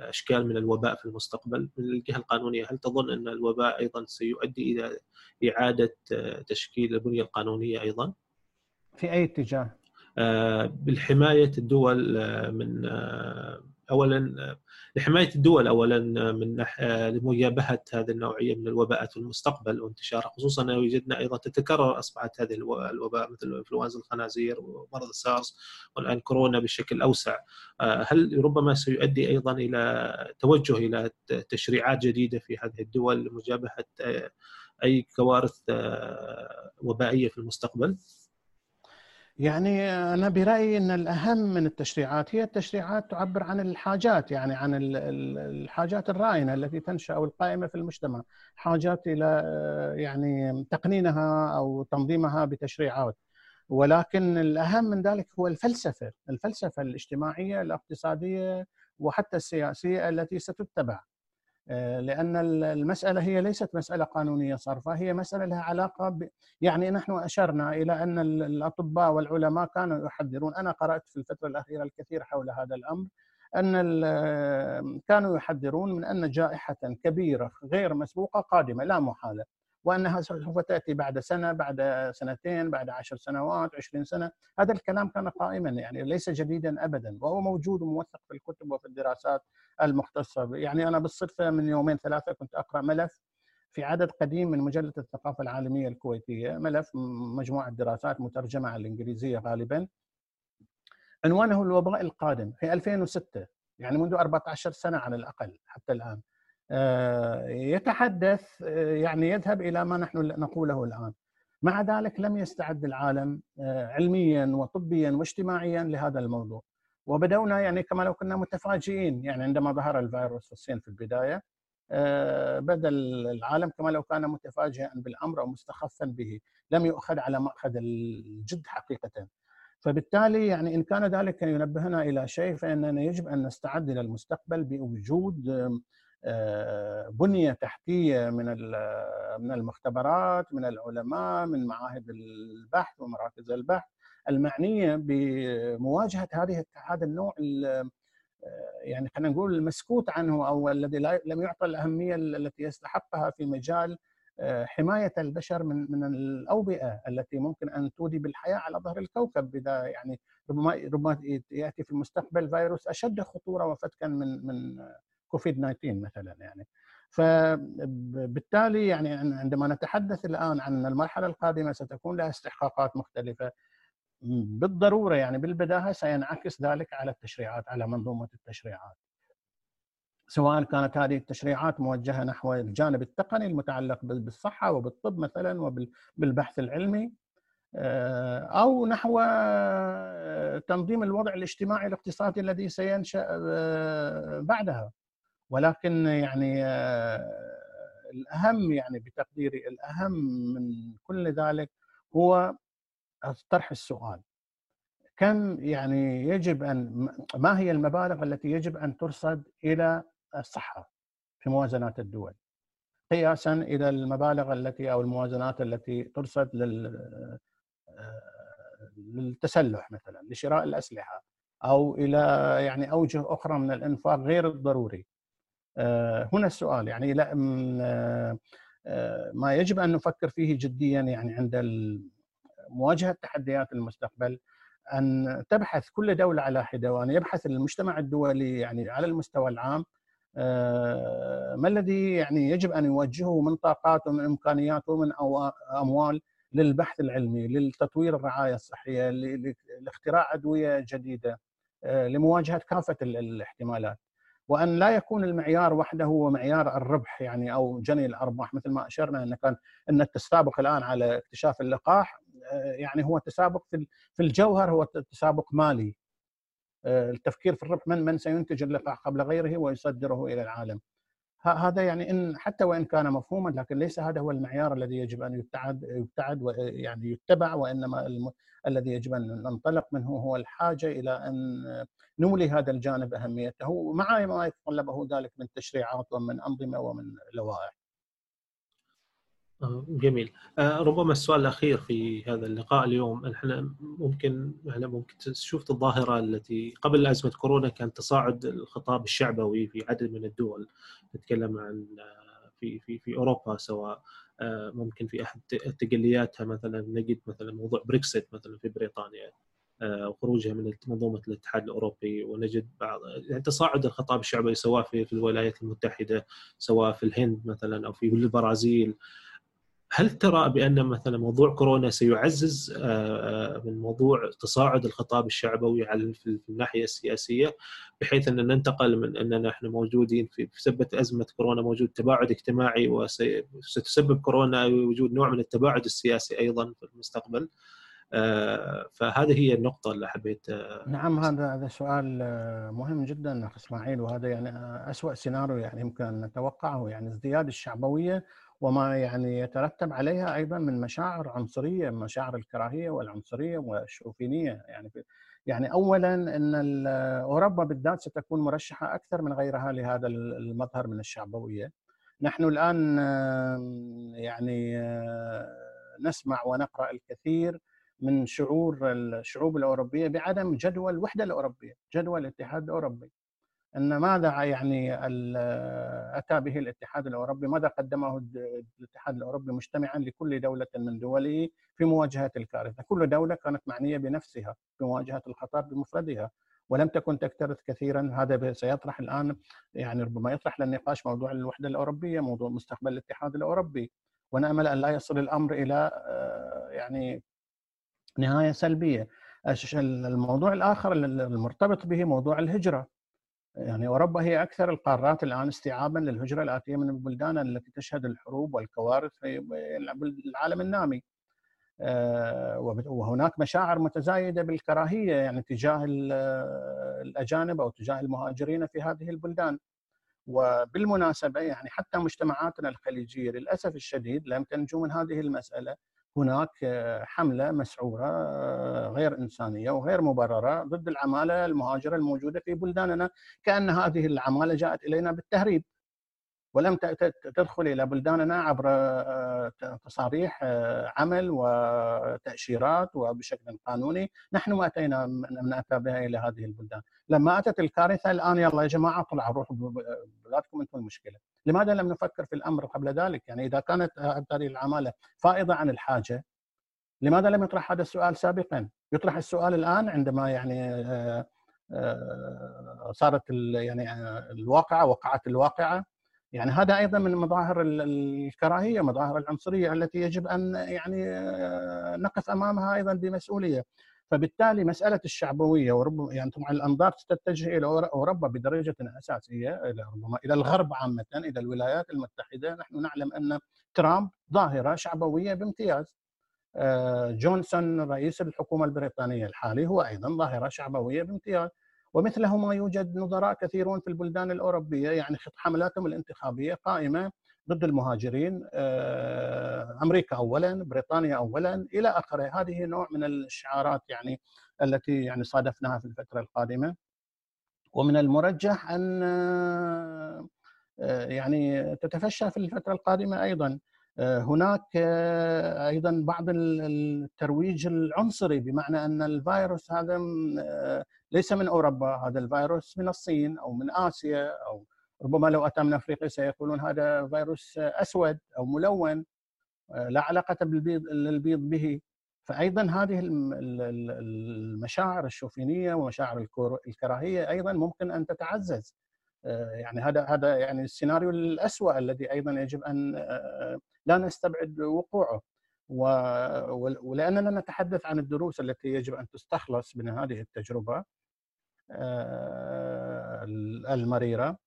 أشكال من الوباء في المستقبل من الجهة القانونية هل تظن أن الوباء أيضا سيؤدي إلى إعادة تشكيل البنية القانونية أيضا؟ في أي اتجاه؟ بالحماية الدول من اولا لحماية الدول اولا من لمجابهه هذه النوعية من الوباءات في المستقبل وانتشارها خصوصا وجدنا أيضا تتكرر أصبحت هذه الوباء مثل انفلونزا الخنازير ومرض السارس والآن كورونا بشكل أوسع هل ربما سيؤدي أيضا إلى توجه إلى تشريعات جديدة في هذه الدول لمجابهة أي كوارث وبائية في المستقبل؟ يعني أنا برأيي إن الأهم من التشريعات هي التشريعات تعبر عن الحاجات يعني عن الحاجات الراهنه التي تنشأ أو القائمه في المجتمع، حاجات إلى يعني تقنينها أو تنظيمها بتشريعات. ولكن الأهم من ذلك هو الفلسفة، الفلسفة الاجتماعية الاقتصادية وحتى السياسية التي ستتبع. آه، لأن المسألة هي ليست مسألة قانونية صرفة هي مسألة لها علاقة ب... يعني نحن أشرنا إلى أن الأطباء والعلماء كانوا يحذرون. أنا قرأت في الفترة الأخيرة الكثير حول هذا الأمر أن كانوا يحذرون من أن جائحة كبيرة غير مسبوقة قادمة لا محالة. وأنها سوف تأتي بعد سنة بعد سنتين بعد عشر سنوات عشرين سنة. هذا الكلام كان قائما يعني ليس جديدا ابدا وهو موجود وموثق في الكتب وفي الدراسات المختصة. يعني أنا بالصدفة من يومين ثلاثة كنت أقرأ ملف في عدد قديم من مجلة الثقافة العالمية الكويتية ملف مجموعة دراسات مترجمة على الإنجليزية غالبا. عنوانه الوباء القادم في 2006 يعني منذ 14 سنة على الأقل حتى الآن. يتحدث آه، يعني يذهب إلى ما نحن نقوله الآن. مع ذلك لم يستعد العالم آه، علميا وطبيا واجتماعيا لهذا الموضوع. وبدأنا يعني كما لو كنا متفاجئين يعني عندما ظهر الفيروس في الصين في البداية بدأ العالم كما لو كان متفاجئا بالأمر أو مستخفا به، لم يؤخذ على مأخذ الجد حقيقه. فبالتالي يعني إن كان ذلك ينبهنا إلى شيء فإننا يجب أن نستعد إلى المستقبل بوجود بنية تحتية من من المختبرات من العلماء من معاهد البحث ومراكز البحث المعنية بمواجهة هذه هذا النوع يعني خلينا نقول المسكوت عنه أو الذي لم يعطى الأهمية التي يستحقها في مجال آه، حماية البشر من من الأوبئة التي ممكن أن تودي بالحياة على ظهر الكوكب إذا يعني ربما ربما يأتي في المستقبل فيروس أشد خطورة وفتكا من من كوفيد 19 مثلا يعني. فبالتالي يعني عندما نتحدث الآن عن المرحلة القادمة ستكون لها استحقاقات مختلفة. بالضرورة يعني بالبداهه سينعكس ذلك على التشريعات على منظومة التشريعات. سواء كانت هذه التشريعات موجهة نحو الجانب التقني المتعلق بالصحة وبالطب مثلا وبالبحث العلمي آه، أو نحو آه، تنظيم الوضع الاجتماعي الاقتصادي الذي سينشأ آه، بعدها. ولكن يعني الأهم يعني بتقديري الأهم من كل ذلك هو طرح السؤال كم يعني يجب أن ما هي المبالغ التي يجب أن ترصد إلى الصحة في موازنات الدول قياسا إلى المبالغ التي أو الموازنات التي ترصد لل للتسلح مثلا لشراء الأسلحة أو إلى يعني أوجه أخرى من الإنفاق غير الضروري. هنا السؤال يعني لا ما يجب أن نفكر فيه جديا يعني عند مواجهة تحديات المستقبل أن تبحث كل دولة على حده وان يبحث المجتمع الدولي يعني على المستوى العام آه، ما الذي يعني يجب أن يوجهه من طاقات ومن إمكانيات ومن أموال للبحث العلمي، للتطوير الرعاية الصحية، لاختراع أدوية جديدة، آه، لمواجهة كافة الاحتمالات. وأن لا يكون المعيار وحده هو معيار الربح يعني أو جني الأرباح مثل ما أشرنا أن كان أن التسابق الآن على اكتشاف اللقاح آه، يعني هو تسابق في الجوهر هو تسابق مالي. آه، التفكير في الربح من من سينتج اللقاح قبل غيره ويصدره إلى العالم. هذا يعني إن حتى وإن كان مفهوما لكن ليس هذا هو المعيار الذي يجب أن يبتعد يبتعد يعني يتبع وإنما الم... الذي يجب أن ننطلق منه هو الحاجة إلى أن نولي هذا الجانب أهميته مع ما يتطلبه ذلك من تشريعات ومن أنظمة ومن لوائح. آه، جميل. آه، ربما السؤال الأخير في هذا اللقاء اليوم إحنا ممكن إحنا ممكن تشوف الظاهرة التي قبل أزمة كورونا كان تصاعد الخطاب الشعبوي في عدد من الدول نتكلم عن آه، في في في أوروبا سواء ممكن في أحد تجلياتها مثلا نجد مثلا موضوع بريكسيت مثلا في بريطانيا وخروجها من منظومة الاتحاد الأوروبي ونجد بعض يعني تصاعد الخطاب الشعبي سواء في في الولايات المتحدة سواء في الهند مثلا أو في البرازيل. هل ترى بأن مثلا موضوع كورونا سيعزز آه، آه، من موضوع تصاعد الخطاب الشعبوي على في الناحية السياسية بحيث ان ننتقل من أننا إحنا موجودين في سبة أزمة كورونا موجود تباعد اجتماعي وستسبب كورونا وجود نوع من التباعد السياسي أيضا في المستقبل. آه، فهذه هي النقطة اللي حبيت نعم هذا هذا سؤال مهم جدا أخ إسماعيل وهذا يعني أسوأ سيناريو يعني يمكن أن نتوقعه. يعني ازدياد الشعبوية وما يعني يترتب عليها أيضا من مشاعر عنصرية مشاعر الكراهية والعنصرية والشوفينية يعني يعني اولا إن أوروبا بالذات ستكون مرشحة أكثر من غيرها لهذا المظهر من الشعبوية. نحن الآن يعني نسمع ونقرأ الكثير من شعور الشعوب الأوروبية بعدم جدوى الوحده الأوروبية، جدوى الاتحاد الأوروبي. إن ماذا يعني أتى به الاتحاد الأوروبي؟ ماذا قدمه الاتحاد الأوروبي مجتمعا لكل دولة من دوله في مواجهة الكارثة، كل دولة كانت معنية بنفسها في مواجهه الخطر بمفردها ولم تكن تكترث كثيرا هذا سيطرح الآن يعني ربما يطرح للنقاش موضوع الوحدة الأوروبية، موضوع مستقبل الاتحاد الأوروبي ونأمل أن لا يصل الأمر إلى يعني نهاية سلبية. الموضوع الآخر المرتبط به موضوع الهجرة يعني أوروبا هي أكثر القارات الآن استيعابا للهجرة الآتية من البلدان التي تشهد الحروب والكوارث في العالم النامي. آه، وهناك مشاعر متزايدة بالكراهية يعني تجاه الأجانب أو تجاه المهاجرين في هذه البلدان. وبالمناسبة يعني حتى مجتمعاتنا الخليجية للأسف الشديد لم تنجو من هذه المسألة هناك حملة مسعورة غير إنسانية وغير مبررة ضد العمالة المهاجرة الموجودة في بلداننا كأن هذه العمالة جاءت إلينا بالتهريب. ولم تدخل إلى بلداننا عبر تصاريح عمل وتأشيرات وبشكل قانوني، نحن ما أتينا من أتى بها إلى هذه البلدان، لما أتت الكارثة الآن يلا يا جماعة طلعوا روحوا بلادكم أنتم المشكلة، لماذا لم نفكر في الأمر قبل ذلك؟ يعني إذا كانت هذه العمالة فائضة عن الحاجة لماذا لم يطرح هذا السؤال سابقا؟ يطرح السؤال الآن عندما يعني آه، آه، صارت يعني آه، الواقعة وقعت الواقعة يعني هذا أيضا من مظاهر الكراهية مظاهر العنصرية التي يجب أن يعني نقف أمامها أيضا بمسؤولية فبالتالي مسألة الشعبوية وربما يعني طبعا الأنظار تتجه إلى أوروبا بدرجة أساسية إلى ربما إلى الغرب عامة إلى الولايات المتحدة. نحن نعلم أن ترامب ظاهرة شعبوية بامتياز. آه، جونسون رئيس الحكومة البريطانية الحالي هو أيضا ظاهرة شعبوية بامتياز. ومثله ما يوجد نظراء كثيرون في البلدان الأوروبية يعني حملاتهم الانتخابية قائمة ضد المهاجرين آه، أمريكا اولا بريطانيا اولا إلى آخره. هذه نوع من الشعارات يعني التي يعني صادفناها في الفترة القادمة. ومن المرجح أن آه، يعني تتفشى في الفترة القادمة أيضا. آه، هناك أيضا بعض الترويج العنصري بمعنى أن الفيروس هذا ليس من أوروبا هذا الفيروس من الصين أو من آسيا أو ربما لو أتى من أفريقيا سيقولون هذا فيروس أسود أو ملون لا علاقة بالبيض للبيض به. فايضا هذه المشاعر الشوفينية ومشاعر الكراهية أيضا ممكن أن تتعزز. يعني هذا هذا يعني السيناريو الاسوء الذي أيضا يجب أن لا نستبعد وقوعه. ولأننا نتحدث عن الدروس التي يجب أن تستخلص من هذه التجربة آه، المريرة. آه،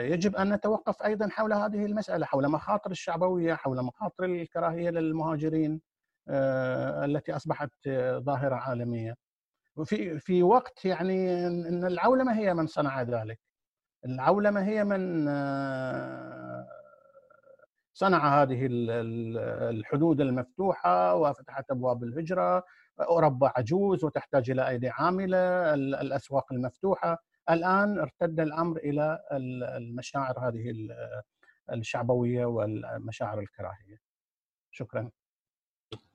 يجب أن نتوقف أيضا حول هذه المسألة حول مخاطر الشعبوية حول مخاطر الكراهية للمهاجرين آه، التي أصبحت ظاهرة عالميه وفي في وقت يعني إن العولمة هي من صنع ذلك. العولمة هي من صنع هذه الحدود المفتوحة وفتحت أبواب الهجرة. أوروبا عجوز وتحتاج إلى أيدي عاملة الأسواق المفتوحة. الآن ارتد الأمر إلى المشاعر هذه الشعبوية والمشاعر الكراهية شكرا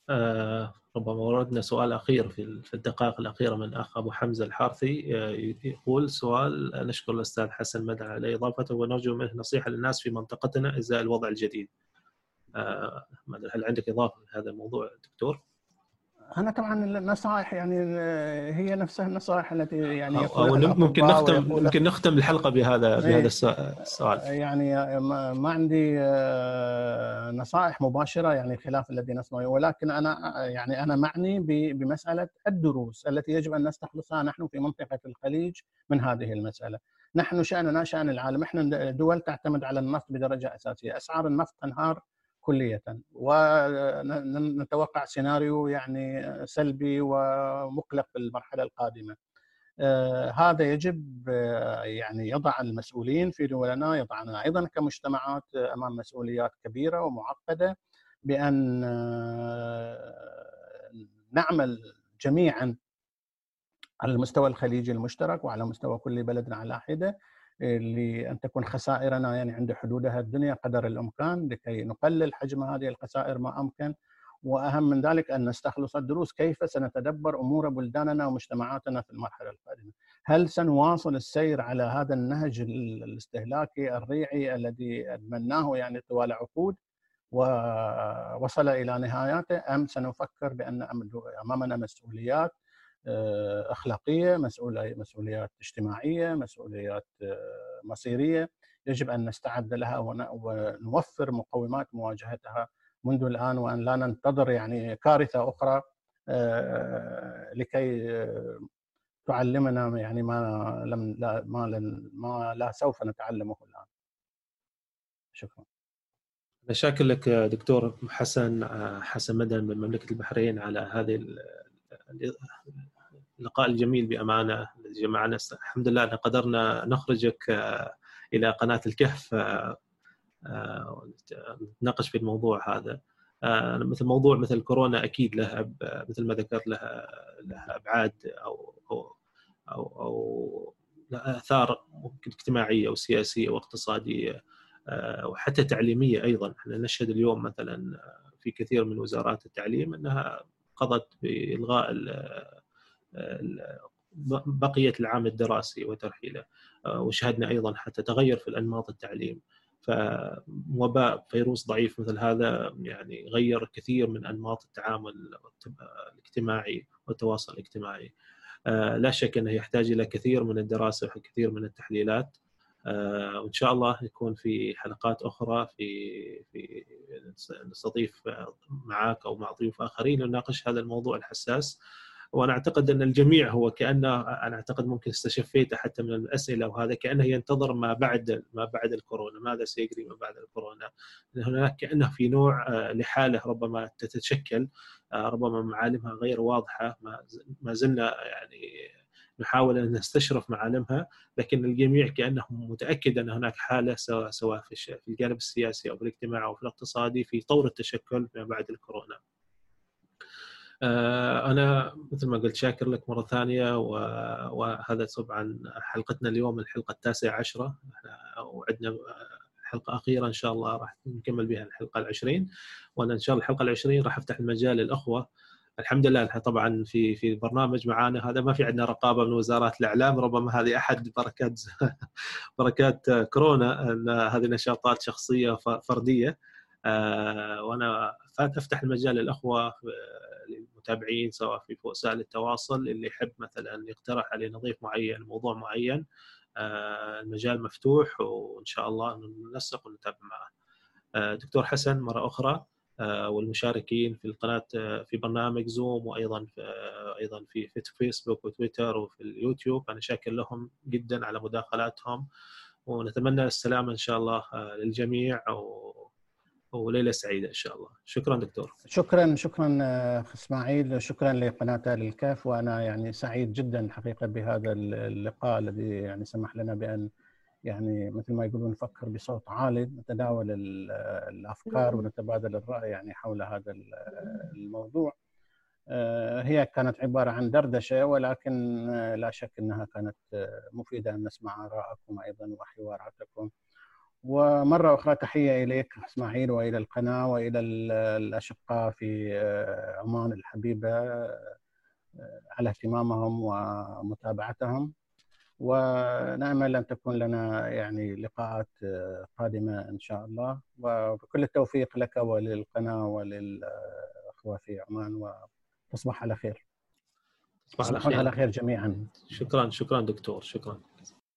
آه ربما وردنا سؤال أخير في الدقائق الأخيرة من اخ أبو حمزة الحارثي آه يقول سؤال نشكر الأستاذ حسن مدى على اضافته ونرجو منه نصيحة للناس في منطقتنا إزاء الوضع الجديد. آه هل عندك إضافة لهذا الموضوع دكتور؟ أنا طبعا النصائح يعني هي نفسها النصائح التي يعني أو, ممكن نختم ممكن نختم الحلقة بهذا بهذا السؤال. يعني ما عندي آه، نصائح مباشرة يعني خلاف الذي نسمعه. ولكن أنا يعني أنا معني بمسألة الدروس التي يجب أن نستخلصها نحن في منطقة الخليج من هذه المسألة. نحن شأننا شأن العالم، إحنا دول تعتمد على النفط بدرجة أساسية، أسعار النفط تنهار كلية. ونتوقع سيناريو يعني سلبي ومقلق في المرحلة القادمة. آه، هذا يجب آه، يعني يضع المسؤولين في دولنا يضعنا أيضا كمجتمعات أمام مسؤوليات كبيرة ومعقدة بأن آه، نعمل جميعا على المستوى الخليجي المشترك وعلى مستوى كل بلد على حده لأن تكون خسائرنا يعني عند حدودها الدنيا قدر الإمكان لكي نقلل حجم هذه الخسائر ما أمكن. وأهم من ذلك أن نستخلص الدروس. كيف سنتدبر أمور بلداننا ومجتمعاتنا في المرحلة القادمة؟ هل سنواصل السير على هذا النهج الاستهلاكي الريعي الذي أدمناه يعني طوال عقود ووصل إلى نهاياته؟ أم سنفكر بأن أمامنا مسؤوليات أخلاقية مسؤوليه مسؤوليات اجتماعية مسؤوليات آه، مصيرية. يجب أن نستعد لها ونوفر مقومات مواجهتها منذ الآن وأن لا ننتظر يعني كارثة أخرى آه، لكي تعلمنا يعني ما لم لا ما ما لا سوف نتعلمه الآن. شكرا. شاكر لك دكتور حسن حسن مدن من مملكة البحرين على هذه اللقاء الجميل بأمانة الذي جمعنا. الحمد لله أن قدرنا نخرجك آه، إلى قناة الكهف آه، آه، نتناقش في الموضوع هذا. مثل موضوع مثل كورونا أكيد له مثل ما ذكرت لها لها أبعاد أو أو أو, أو آثار ممكن اجتماعية وسياسيه واقتصاديه وحتى تعليمية أيضا. إحنا نشهد اليوم مثلا في كثير من وزارات التعليم أنها قضت بإلغاء بقية العام الدراسي وترحيله. وشهدنا أيضا حتى تغير في الأنماط التعليم. فوباء فيروس ضعيف مثل هذا يعني غير كثير من أنماط التعامل الاجتماعي والتواصل الاجتماعي. لا شك أنه يحتاج إلى كثير من الدراسة وكثير من التحليلات. وإن شاء الله يكون في حلقات أخرى في في نستضيف معك أو مع ضيوف آخرين لنناقش هذا الموضوع الحساس. وأنا أعتقد أن الجميع هو كانه أنا أعتقد ممكن استشفيته حتى من الأسئلة وهذا كأنه ينتظر ما بعد ما بعد الكورونا ماذا سيجري ما بعد الكورونا هناك كأنه في نوع آه، لحالة ربما تتشكل آه، ربما معالمها غير واضحة ما زلنا يعني نحاول أن نستشرف معالمها لكن الجميع كأنه متأكد أن هناك حالة سواء سواء في الجانب السياسي أو في الاجتماعي أو في الاقتصادي في طور التشكل ما بعد الكورونا. آه، أنا مثل ما قلت شاكر لك مرة ثانية وهذا طبعا حلقتنا اليوم الحلقة التاسعة عشرة. وعدنا حلقة أخيرة إن شاء الله راح نكمل بها الحلقة العشرين. وأنا إن شاء الله الحلقة العشرين راح أفتح المجال للأخوة. الحمد لله طبعا في في البرنامج معانا. هذا ما في عندنا رقابة من وزارات الإعلام ربما هذه أحد بركات بركات كورونا إن هذه نشاطات شخصية فردية. وأنا أفتح المجال للأخوة للمتابعين سواء في وسائل التواصل اللي يحب مثلا يقترح عليه نظيف معين موضوع معين آه، المجال مفتوح وإن شاء الله ننسق ونتابع معه. آه، دكتور حسن مرة أخرى آه، والمشاركين في القناة في برنامج زوم وأيضا في أيضا في فيسبوك وتويتر وفي اليوتيوب أنا شاكر لهم جدا على مداخلاتهم ونتمنى السلامة إن شاء الله للجميع وليلة سعيدة إن شاء الله. شكرا دكتور. شكرا شكرا أخ إسماعيل. شكرا لقناة الكاف وأنا يعني سعيد جدا الحقيقة بهذا اللقاء الذي يعني سمح لنا بأن يعني مثل ما يقولون نفكر بصوت عالي نتداول الأفكار ونتبادل الرأي يعني حول هذا الموضوع. آه، هي كانت عبارة عن دردشة ولكن لا شك إنها كانت مفيدة. أن نسمع آرائكم أيضا وحواراتكم. ومرة أخرى تحية إليك إسماعيل وإلى القناة وإلى الأشقاء في آه، عمان الحبيبة آه، على اهتمامهم ومتابعتهم. ونأمل أن تكون لنا يعني لقاءات آه، قادمة إن شاء الله. وبكل التوفيق لك وللقناة وللأخوة في عمان وتصبح على خير. تصبح على خير جميعا. شكرا شكرا دكتور شكرا.